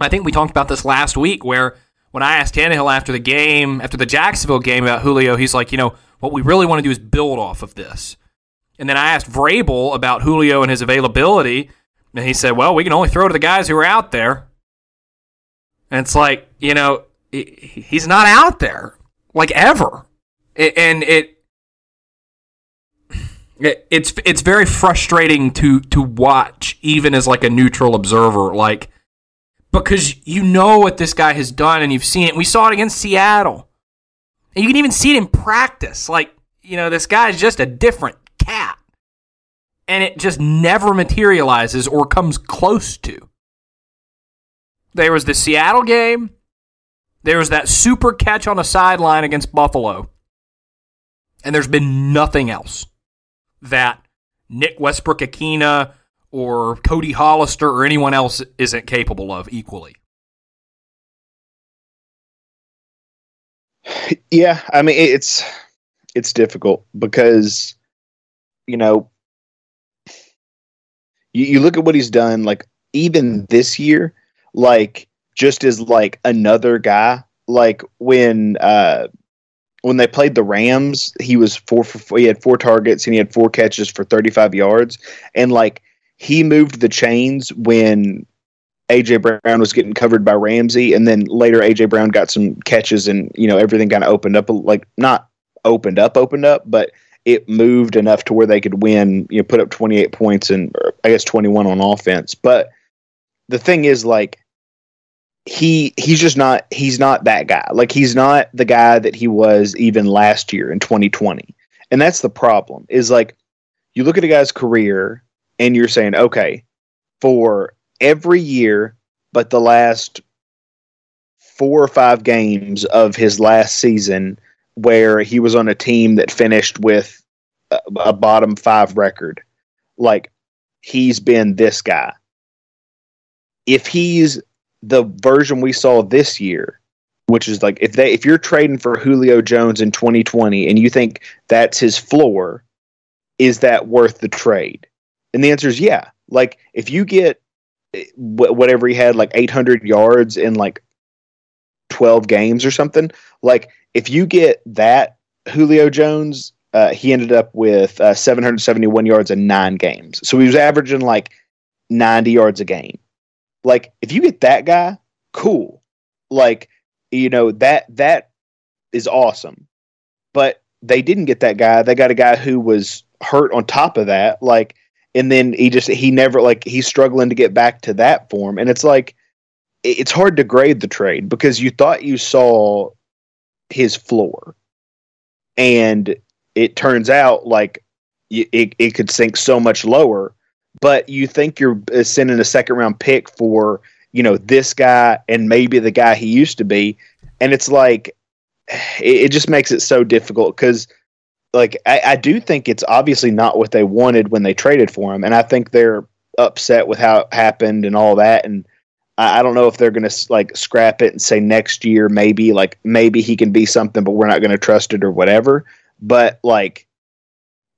I think we talked about this last week where when I asked Tannehill after the game, after the Jacksonville game about Julio, he's like, you know, what we really want to do is build off of this. And then I asked Vrabel about Julio and his availability, and he said, well, we can only throw to the guys who are out there. And it's like, you know, he's not out there, like ever. And it, it it's it's very frustrating to to watch even as like a neutral observer like because you know what this guy has done and you've seen it. We saw it against Seattle. And you can even see it in practice. Like, you know, this guy's just a different cat. And it just never materializes or comes close to. There was the Seattle game. There was that super catch on a sideline against Buffalo. And there's been nothing else that Nick Westbrook-Ikhine or Cody Hollister or anyone else isn't capable of equally. Yeah, I mean it's it's difficult because you know you, you look at what he's done like even this year like just as like another guy like when uh when they played the Rams he was four for four, he had four targets and he had four catches for 35 yards. And like he moved the chains when AJ Brown was getting covered by Ramsey, and then later AJ Brown got some catches, and you know everything kind of opened up, like not opened up, opened up, but it moved enough to where they could win. You know, put up twenty eight points and I guess twenty one on offense. But the thing is, like he he's just not he's not that guy. Like he's not the guy that he was even last year in twenty twenty, and that's the problem. Is like you look at a guy's career and you're saying, okay, for every year but the last four or five games of his last season where he was on a team that finished with a, a bottom five record. Like he's been this guy. If he's the version we saw this year, which is like if they if you're trading for Julio Jones in 2020 and you think that's his floor, is that worth the trade? And the answer is yeah. Like if you get eh, whatever he had like 800 yards in like 12 games or something like if you get that julio jones uh, he ended up with uh, 771 yards in nine games. So he was averaging like 90 yards a game. Like if you get that guy cool. Like you know that that is awesome. But they didn't get that guy. They got a guy who was hurt on top of that. Like and then he just he never like he's struggling to get back to that form. And it's like it's hard to grade the trade because you thought you saw his floor. And it turns out like it, it could sink so much lower but you think you're uh, sending a second round pick for you know this guy and maybe the guy he used to be. And it's like it, it just makes it so difficult because like I, I do think it's obviously not what they wanted when they traded for him, and I think they're upset with how it happened and all that. And I, I don't know if they're going to like scrap it and say next year maybe like maybe he can be something, but we're not going to trust it or whatever. But like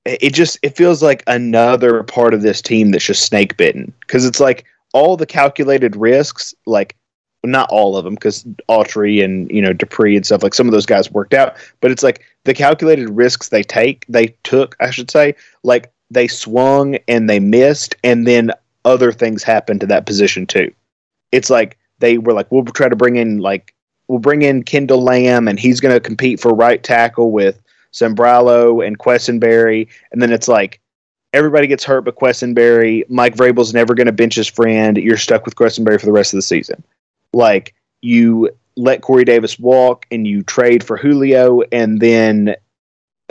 it just it feels like another part of this team that's just snake bitten because it's like all the calculated risks like not all of them because Autry and you know Dupree and stuff like some of those guys worked out, but it's like the calculated risks they take, they took, I should say, like they swung and they missed, and then other things happen to that position too. It's like they were like, we'll try to bring in like we'll bring in Kendall Lamm and he's going to compete for right tackle with Sambrailo and Quessenberry, and then it's like everybody gets hurt but Quessenberry. Mike Vrabel's never going to bench his friend. You're stuck with Quessenberry for the rest of the season. Like you let Corey Davis walk and you trade for Julio, and then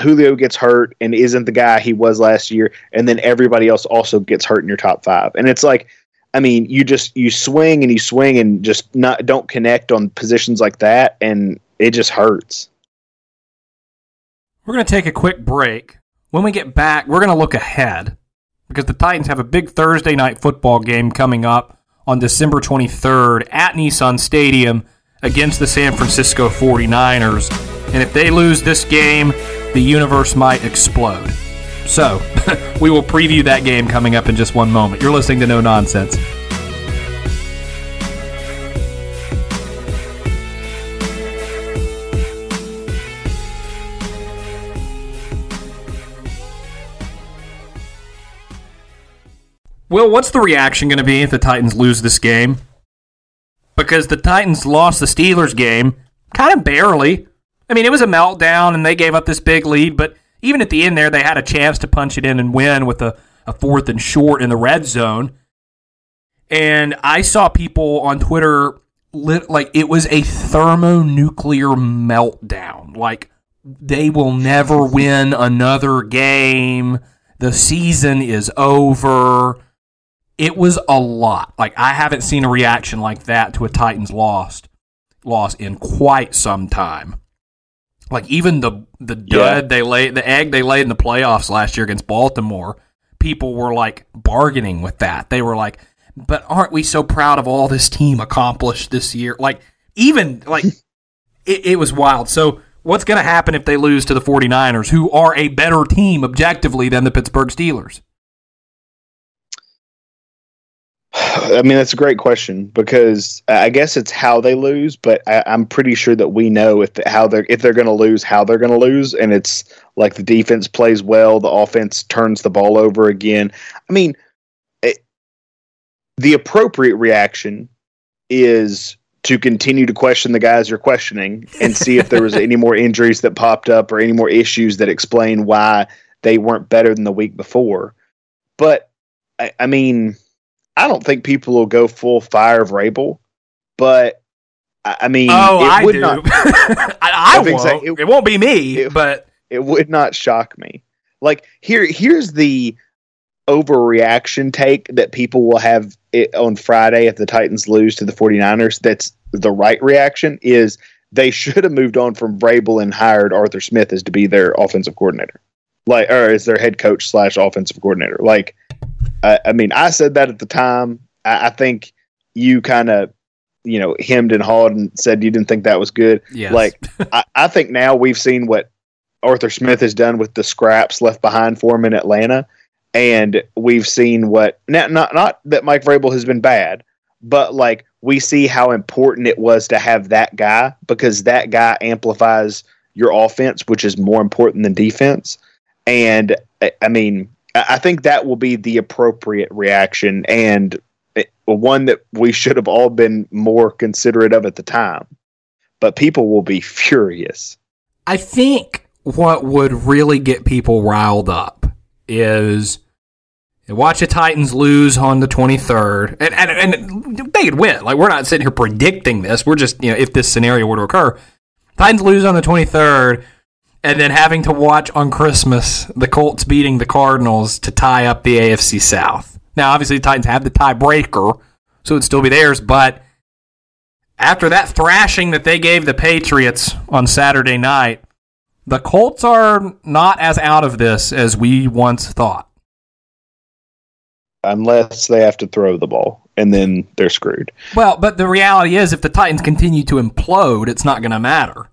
Julio gets hurt and isn't the guy he was last year, and then everybody else also gets hurt in your top five. And it's like, I mean, you just you swing and you swing and just not don't connect on positions like that, and it just hurts. We're going to take a quick break. When we get back, we're going to look ahead because the Titans have a big Thursday night football game coming up on December 23rd at Nissan Stadium against the San Francisco 49ers. And if they lose this game, the universe might explode. So, we will preview that game coming up in just one moment. You're listening to No Nonsense. Well, what's the reaction going to be if the Titans lose this game? Because the Titans lost the Steelers game kind of barely. I mean, it was a meltdown and they gave up this big lead, but even at the end there, they had a chance to punch it in and win with a, a fourth and short in the red zone. And I saw people on Twitter lit, like it was a thermonuclear meltdown. Like they will never win another game. The season is over. It was a lot. Like I haven't seen a reaction like that to a Titans lost loss in quite some time. Like even the the dud Yeah. they laid the egg they laid in the playoffs last year against Baltimore, people were like bargaining with that. They were like, "But aren't we so proud of all this team accomplished this year?" Like even like it, it was wild. So what's going to happen if they lose to the 49ers, who are a better team objectively than the Pittsburgh Steelers? I mean, that's a great question because I guess it's how they lose, but I, I'm pretty sure that we know if the, how they're if they're going to lose, how they're going to lose, and it's like the defense plays well, the offense turns the ball over again. I mean, it, the appropriate reaction is to continue to question the guys you're questioning and see if there was any more injuries that popped up or any more issues that explain why they weren't better than the week before. But I, I mean. I don't think people will go full fire of Vrabel, but I mean, Oh, it I would do. not I, I, I won't. It- It, won't be me, it- but it would not shock me. Like here, here's the overreaction take that people will have it on Friday if the Titans lose to the 49ers. That's the right reaction is they should have moved on from Vrabel and hired Arthur Smith as to be their offensive coordinator, like or as their head coach slash offensive coordinator. Like, I, I mean, I said that at the time. I, I think you kind of, you know, hemmed and hawed and said you didn't think that was good. yes. Like, I, I think now we've seen what Arthur Smith has done with the scraps left behind for him in Atlanta, and we've seen what not not not that Mike Vrabel has been bad, but like we see how important it was to have that guy because that guy amplifies your offense, which is more important than defense. And I- I mean, I think that will be the appropriate reaction and eh, one that we should have all been more considerate of at the time. But people will be furious. I think what would really get people riled up is watch the Titans lose on the 23rd, and, and, and they could win. Like, we're not sitting here predicting this. We're just, you know, if this scenario were to occur, Titans lose on the 23rd, and then having to watch on Christmas the Colts beating the Cardinals to tie up the AFC South. Now, obviously, the Titans have the tiebreaker, so it'd still be theirs, but after that thrashing that they gave the Patriots on Saturday night, the Colts are not as out of this as we once thought. Unless they have to throw the ball, and then they're screwed. Well, but the reality is, if the Titans continue to implode, it's not going to matter.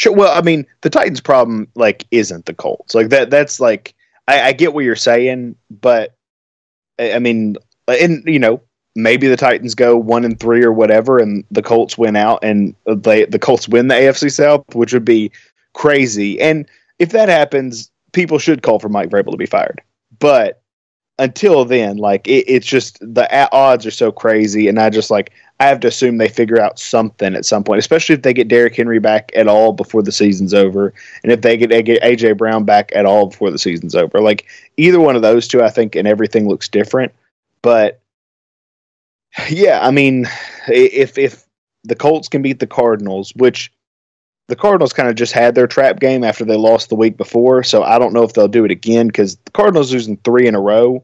Sure. Well, I mean, the Titans' problem like isn't the Colts. Like that. That's like I, I get what you're saying, but I, I mean, and you know, maybe the Titans go one and three or whatever, and the Colts win out, and they the Colts win the AFC South, which would be crazy. And if that happens, people should call for Mike Vrabel to be fired. But until then, like it, it's just the odds are so crazy, and I just like I have to assume they figure out something at some point, especially if they get Derrick Henry back at all before the season's over, and if they get, they get AJ Brown back at all before the season's over. Like either one of those two, I think, and everything looks different. But yeah, I mean, if if the Colts can beat the Cardinals, which the Cardinals kind of just had their trap game after they lost the week before, so I don't know if they'll do it again because the Cardinals losing three in a row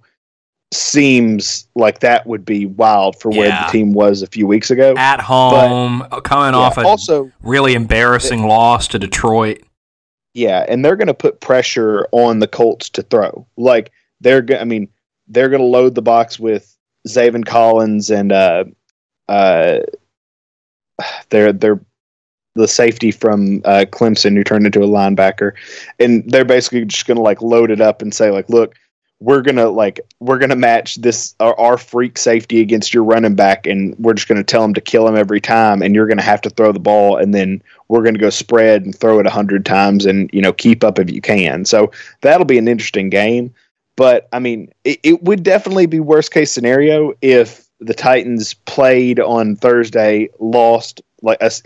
seems like that would be wild for where Yeah. the team was a few weeks ago. At home, coming Yeah, off a also, really embarrassing loss to Detroit. yeah, and they're going to put pressure on the Colts to throw. Like they're, go- I mean, they're going to load the box with Zaven Collins and uh, uh, they're they're the safety from uh, Clemson who turned into a linebacker, and they're basically just going to like load it up and say like, look, we're gonna like we're gonna match this our, our freak safety against your running back, and we're just gonna tell him to kill him every time, and you're gonna have to throw the ball, and then we're gonna go spread and throw it a hundred times, and you know keep up if you can. So that'll be an interesting game. But I mean, it, it would definitely be worst case scenario if the Titans played on Thursday, lost like us,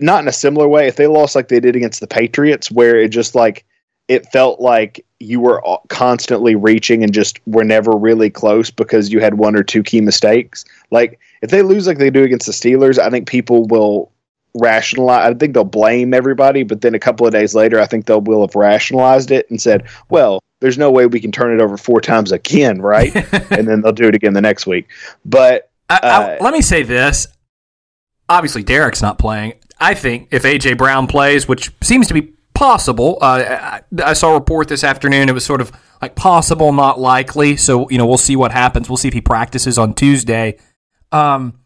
not in a similar way. If they lost like they did against the Patriots, where it just like it felt like you were constantly reaching and just were never really close because you had one or two key mistakes. Like if they lose like they do against the Steelers, I think people will rationalize. I think they'll blame everybody, but then a couple of days later, I think they'll will have rationalized it and said, "Well, there's no way we can turn it over four times again, right?" and then they'll do it again the next week. But I, I, Uh, let me say this. Obviously, Derrick's not playing. I think if AJ Brown plays, which seems to be possible, uh, I, saw a report this afternoon. It was sort of like possible, not likely. So you know, we'll see what happens. We'll see if he practices on Tuesday. Um,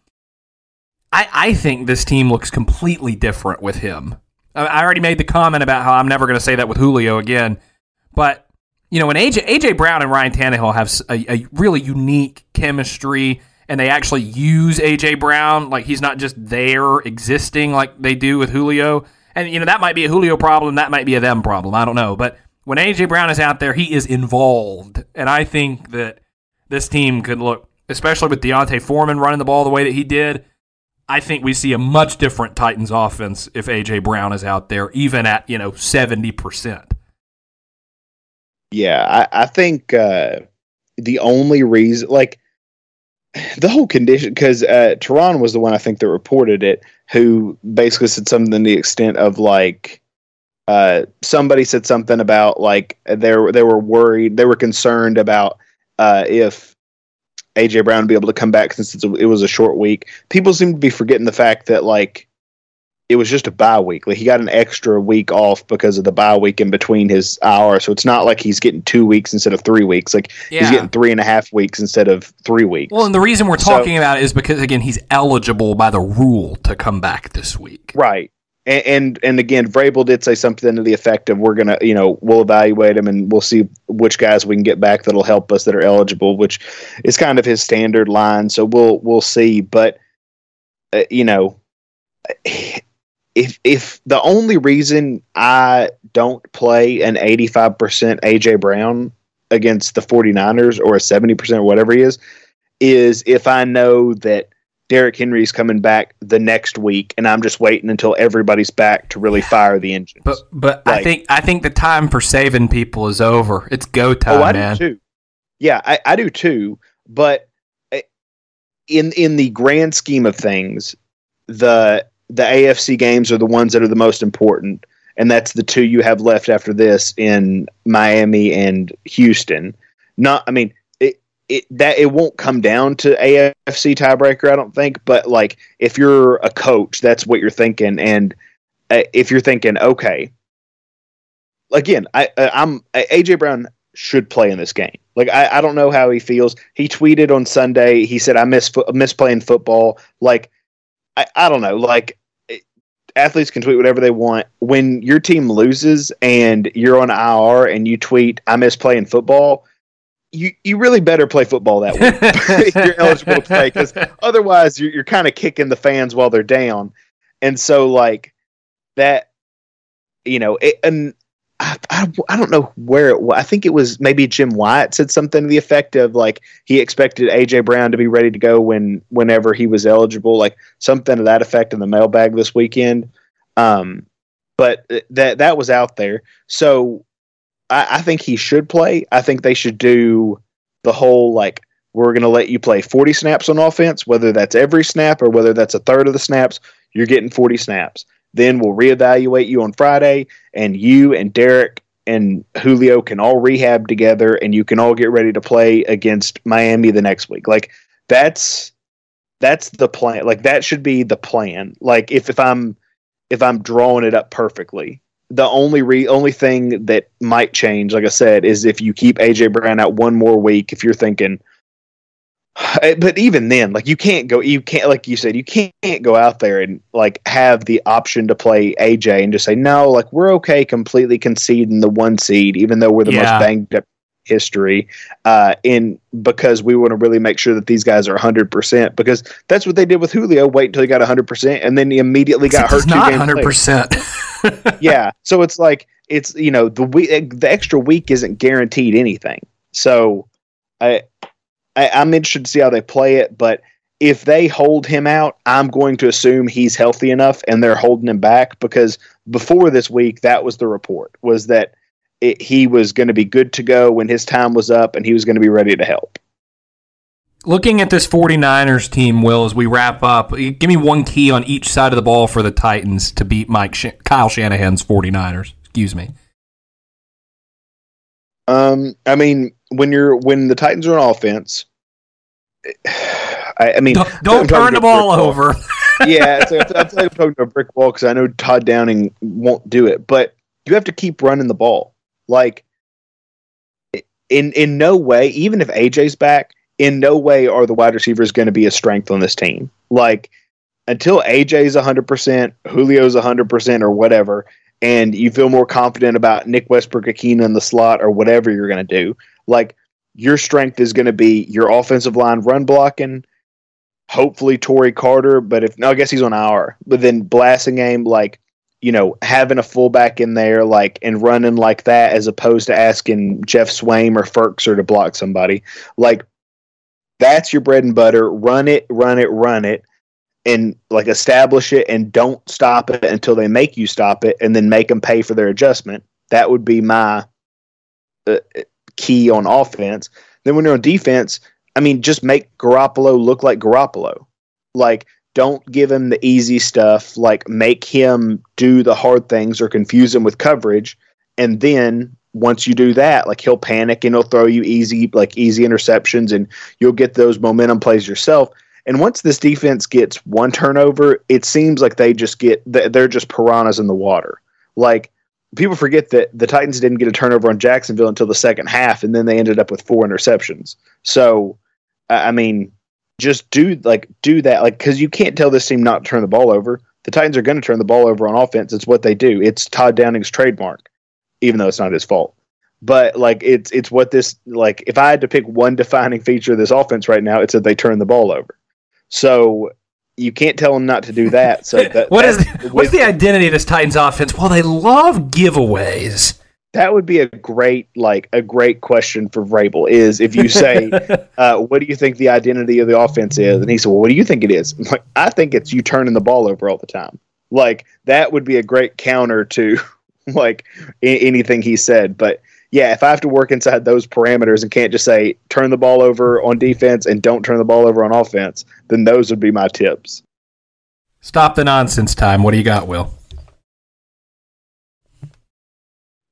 I I think this team looks completely different with him. I, I already made the comment about how I'm never going to say that with Julio again, but you know, when AJ AJ Brown and Ryan Tannehill have a really unique chemistry, and they actually use AJ Brown, like he's not just there existing like they do with Julio. And you know that might be a Julio problem, that might be a them problem. I don't know, but when AJ Brown is out there, he is involved, and I think that this team could look, especially with D'Onta Foreman running the ball the way that he did. I think we see a much different Titans offense if AJ Brown is out there, even at you know seventy percent. Yeah, I, I think uh, the only reason, like the whole condition, because uh, Turron was the one I think that reported it, who basically said something to the extent of like, uh, somebody said something about like they were they were worried, they were concerned about uh, if AJ Brown would be able to come back since it was a short week. People seem to be forgetting the fact that like it was just a bye week. Like he got an extra week off because of the bye week in between his IR. So it's not like he's getting two weeks instead of three weeks. Like he's getting three and a half weeks instead of three weeks. Well, and the reason we're So- talking about it is because again he's eligible by the rule to come back this week. right. And, and and again, Vrabel did say something to the effect of we're gonna, you know, we'll evaluate him and we'll see which guys we can get back that'll help us that are eligible, which is kind of his standard line. So we'll we'll see. But uh, you know, if if the only reason I don't play an 85% AJ Brown against the 49ers or a 70% or whatever he is is if I know that Derrick Henry's coming back the next week and I'm just waiting until everybody's back to really fire the engines. But but I think I think the time for saving people is over. It's go time, oh, I man. do too. Yeah, I, I do too. But uh, in in the grand scheme of things, the the AFC games are the ones that are the most important, and that's the two you have left after this in Miami and Houston. Not, I mean, it it that it won't come down to AFC tiebreaker, I don't think. But like, if you're a coach, that's what you're thinking, and uh, if you're thinking, okay, again, I, I I'm AJ Brown should play in this game. Like I, I don't know how he feels. He tweeted on Sunday. He said, "I miss miss playing football." Like I, I don't know. Like it- athletes can tweet whatever they want. When your team loses and you're on IR and you tweet, "I miss playing football," you you really better play football that week. you're eligible to play because otherwise you're, you're kind of kicking the fans while they're down. And so like that, you know, it, and I, I, don't know where it was. I think it was maybe Jim Wyatt said something to the effect of like he expected AJ Brown to be ready to go when whenever he was eligible, like something to that effect in the mailbag this weekend. Um, but that that was out there, so I, I think he should play. I think they should do the whole like we're going to let you play 40 snaps on offense, whether that's every snap or whether that's a third of the snaps. You're getting 40 snaps. Then we'll reevaluate you on Friday, and you and Derrick and Julio can all rehab together, and you can all get ready to play against Miami the next week. Like that's that's the plan. Like that should be the plan. Like if if I'm if I'm drawing it up perfectly, the only re only thing that might change, like I said, is if you keep AJ Brown out one more week. If you're thinking, but even then, like you can't go, you can't, like you said, you can't go out there and like have the option to play AJ and just say no, like we're okay, completely conceding the one seed, even though we're the Yeah. most banged up history. Uh, in because we want to really make sure that these guys are hundred percent because that's what they did with Julio. Wait until he got hundred percent, and then he immediately got hurt. Not hundred percent. yeah. So it's like it's you know the week the extra week isn't guaranteed anything. So I, I I'm interested to see how they play it, but if they hold him out, I'm going to assume he's healthy enough and they're holding him back because before this week that was the report was that it, he was going to be good to go when his time was up and he was going to be ready to help. Looking at this 49ers team, Will, as we wrap up, give me one key on each side of the ball for the Titans to beat Mike Sh- Kyle Shanahan's 49ers. Excuse me. Um, I mean, when you're when the Titans are on offense, I, I mean, Don't, don't turn the ball over. yeah, it's like, I feel like I'm talking to a brick wall because I know Todd Downing won't do it, but you have to keep running the ball. Like, in in no way, even if AJ's back, in no way are the wide receivers going to be a strength on this team. Like, until AJ's 100%, Julio's 100%, or whatever, and you feel more confident about Nick Westbrook-Ikhine in the slot, or whatever you're going to do, like, your strength is going to be your offensive line run blocking, hopefully Torrey Carter, but if no, I guess he's on our. But then blasting game, like you know, having a fullback in there, like and running like that, as opposed to asking Geoff Swaim or Firkser to block somebody, like that's your bread and butter. Run it, run it, run it, and like establish it, and don't stop it until they make you stop it, and then make them pay for their adjustment. That would be my uh, key on offense. Then when you're on defense, I mean, just make Garoppolo look like Garoppolo. Like, don't give him the easy stuff. Like, make him do the hard things or confuse him with coverage. And then once you do that, like he'll panic and he'll throw you easy, like easy interceptions, and you'll get those momentum plays yourself. And once this defense gets one turnover, it seems like they just get they're just piranhas in the water. Like people forget that the Titans didn't get a turnover on Jacksonville until the second half, and then they ended up with four interceptions. So, I mean, just do like do that, like because you can't tell this team not to turn the ball over. The Titans are going to turn the ball over on offense. It's what they do. It's Todd Downing's trademark, even though it's not his fault. But like it's it's what this like. If I had to pick one defining feature of this offense right now, it's that they turn the ball over. So you can't tell them not to do that. So that, what is that- what's the identity of this Titans offense? Well, they love giveaways. that would be a great like a great question for Vrabel is if you say uh, what do you think the identity of the offense is and he said well what do you think it is I'm like I think it's you turning the ball over all the time like that would be a great counter to like a- anything he said but yeah if I have to work inside those parameters and can't just say turn the ball over on defense and don't turn the ball over on offense then those would be my tips Stop the nonsense time. What do you got, Will?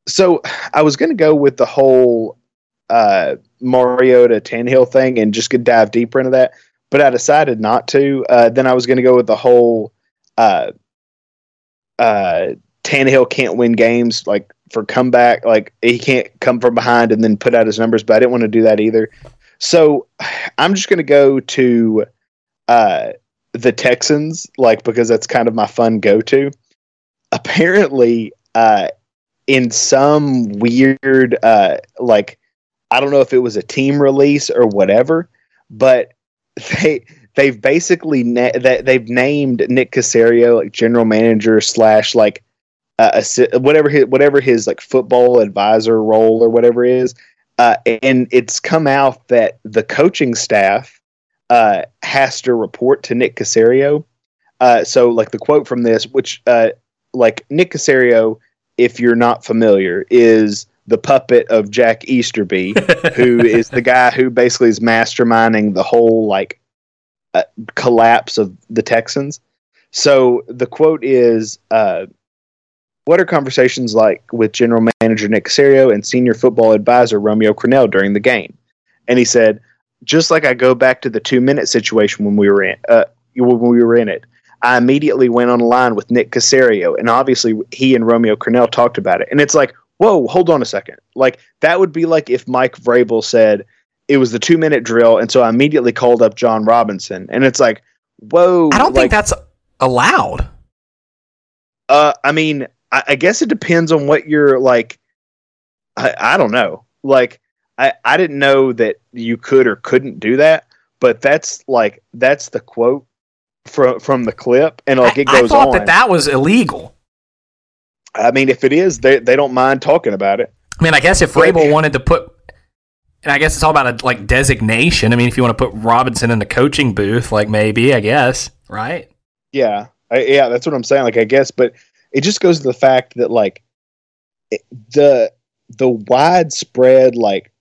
so I was going to go with the whole uh, Mariota Tannehill thing and just could dive deeper into that, but I decided not to. Uh, then I was going to go with the whole uh, uh, Tannehill can't win games like for comeback, like he can't come from behind and then put out his numbers, but I didn't want to do that either. So I'm just going to go to uh, the Texans, like because that's kind of my fun go to. Apparently, uh, in some weird uh like I don't know if it was a team release or whatever, but they they've basically na- that they've named Nick Caserio like general manager slash like uh, whatever his whatever his like football advisor role or whatever is, uh, and it's come out that the coaching staff uh, has to report to Nick Caserio. Uh, so, like the quote from this, which uh, like Nick Caserio, if you're not familiar, is the puppet of Jack Easterby, who is the guy who basically is masterminding the whole like uh, collapse of the Texans. So the quote is, uh, "What are conversations like with General Manager Nick Caserio and Senior Football Advisor Romeo Crennel during the game?" And he said, "Just like I go back to the two-minute situation when we were in uh, when we were in it." I immediately went on a line with Nick Caserio, and obviously he and Romeo Crennel talked about it. And it's like, whoa, hold on a second. Like that would be like if Mike Vrabel said it was the two minute drill, and so I immediately called up Jon Robinson, and it's like, whoa. I don't like, think that's allowed. Uh, I mean, I, I guess it depends on what you're like. I, I don't know. Like, I I didn't know that you could or couldn't do that, but that's like that's the quote from from the clip, and like I, it I goes thought on. that that was illegal. I mean, if it is, they they don't mind talking about it. I mean, I guess if Vrabel wanted to put, and I guess it's all about a like designation. I mean, if you want to put Robinson in the coaching booth, like maybe, I guess, right? Yeah, I, yeah, that's what I'm saying. Like, I guess, but it just goes to the fact that like it, the the widespread like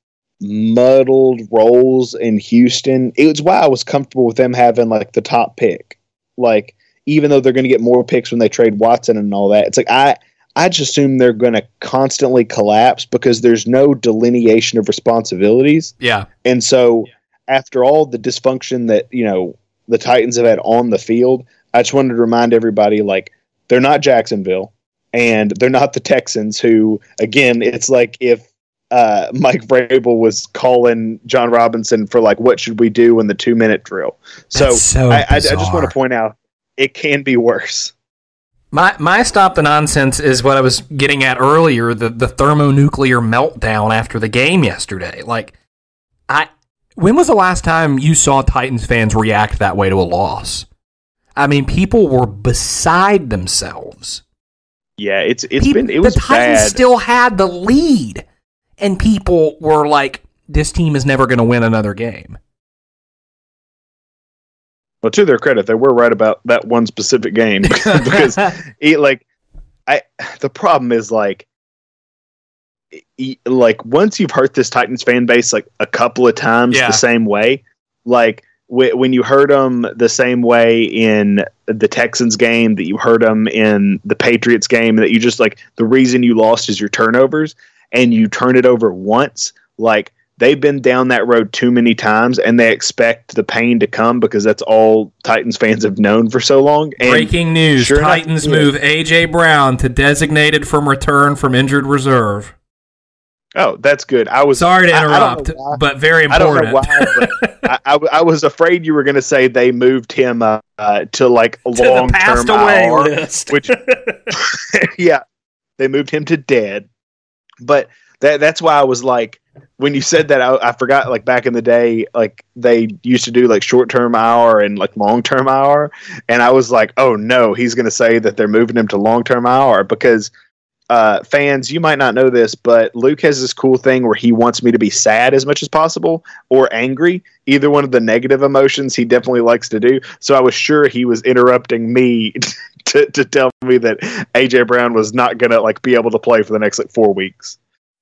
muddled roles in Houston. It was why I was comfortable with them having like the top pick. Like, even though they're going to get more picks when they trade Watson and all that, it's like I. I just assume they're going to constantly collapse because there's no delineation of responsibilities. Yeah. And so, after all the dysfunction that you know the Titans have had on the field, I just wanted to remind everybody like they're not Jacksonville, and they're not the Texans. Who again, it's like if uh, Mike Vrabel was calling Jon Robinson for like what should we do in the two minute drill. So, so I, I, I just want to point out it can be worse. My my stop the nonsense is what I was getting at earlier, the the thermonuclear meltdown after the game yesterday. Like I when was the last time you saw Titans fans react that way to a loss? I mean, people were beside themselves. Yeah, it's it's Peop- been it was the Titans bad. still had the lead, and people were like, "This team is never going to win another game." well, to their credit, they were right about that one specific game because it like I the problem is like like once you've hurt this Titans fan base like a couple of times Yeah. the same way, like when you heard them the same way in the Texans game that you heard them in the Patriots game that you just like the reason you lost is your turnovers and you turn it over once like they've been down that road too many times and they expect the pain to come because that's all Titans fans have known for so long and Breaking news: sure Titans yeah. move AJ Brown to designated from return from injured reserve. Oh, that's good. I was Sorry to I- I interrupt, why- but very I don't important. know why, but I, I, I was afraid you were going to say they moved him uh, uh, to like a long term away IR, list. which yeah, they moved him to dead. But that that's why I was like, when you said that, I, I forgot. Like back in the day, like they used to do like short term hour and like long term hour, and I was like, oh no, he's going to say that they're moving him to long term hour because. Uh, fans, you might not know this, but Luke has this cool thing where he wants me to be sad as much as possible or angry. Either one of the negative emotions he definitely likes to do. So I was sure he was interrupting me to, to tell me that AJ Brown was not gonna like be able to play for the next like four weeks.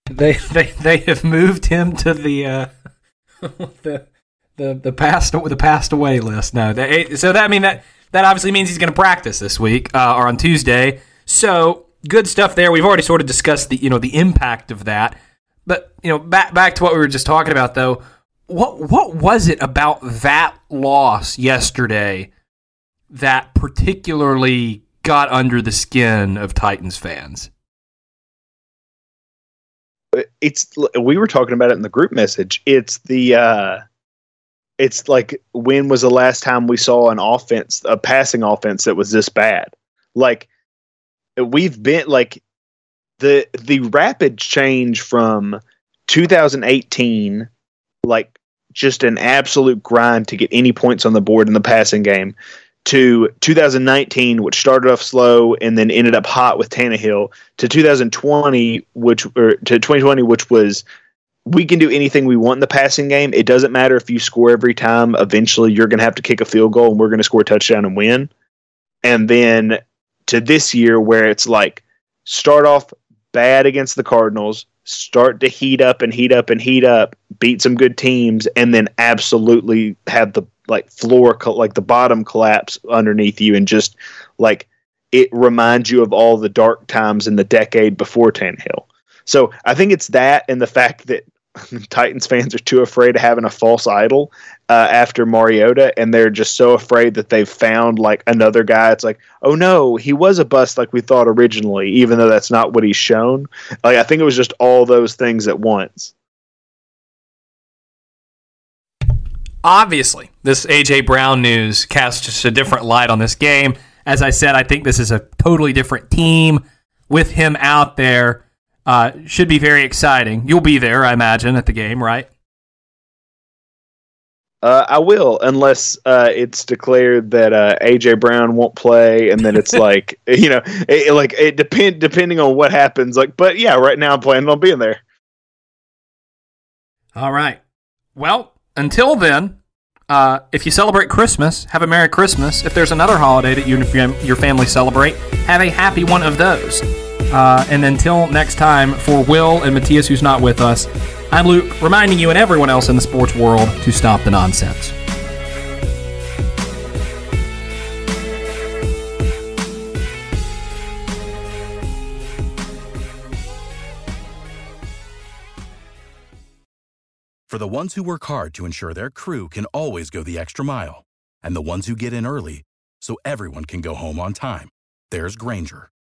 They they they have moved him to the uh, the the the passed the passed away list. No, they, so that I mean that that obviously means he's going to practice this week uh, or on Tuesday. So good stuff there. We've already sort of discussed the you know the impact of that. But you know back back to what we were just talking about though. What what was it about that loss yesterday that particularly got under the skin of Titans fans? It's we were talking about it in the group message. It's the uh it's like when was the last time we saw an offense, a passing offense that was this bad? Like we've been like the the rapid change from 2018 like just an absolute grind to get any points on the board in the passing game to 2019, which started off slow and then ended up hot with Tannehill, to 2020, which or to 2020, which was we can do anything we want in the passing game. It doesn't matter if you score every time. Eventually, you're going to have to kick a field goal, and we're going to score a touchdown and win. And then to this year, where it's like start off bad against the Cardinals, start to heat up and heat up and heat up, beat some good teams, and then absolutely have the like floor, like the bottom collapse underneath you, and just like it reminds you of all the dark times in the decade before Tannehill. So I think it's that and the fact that Titans fans are too afraid of having a false idol uh, after Mariota, and they're just so afraid that they've found like another guy. It's like, oh no, he was a bust like we thought originally, even though that's not what he's shown. Like I think it was just all those things at once. Obviously, this AJ Brown news casts just a different light on this game. As I said, I think this is a totally different team with him out there. Uh, should be very exciting. You'll be there, I imagine, at the game, right? Uh, I will, unless uh, it's declared that uh, AJ Brown won't play, and then it's like you know, it, like it depend depending on what happens. Like, but yeah, right now I'm planning on being there. All right. Well, until then, uh, if you celebrate Christmas, have a Merry Christmas. If there's another holiday that you and your family celebrate, have a happy one of those. Uh, and until next time, for Will and Matthias, who's not with us, I'm Luke, reminding you and everyone else in the sports world to stop the nonsense. For the ones who work hard to ensure their crew can always go the extra mile, and the ones who get in early so everyone can go home on time, there's Grainger,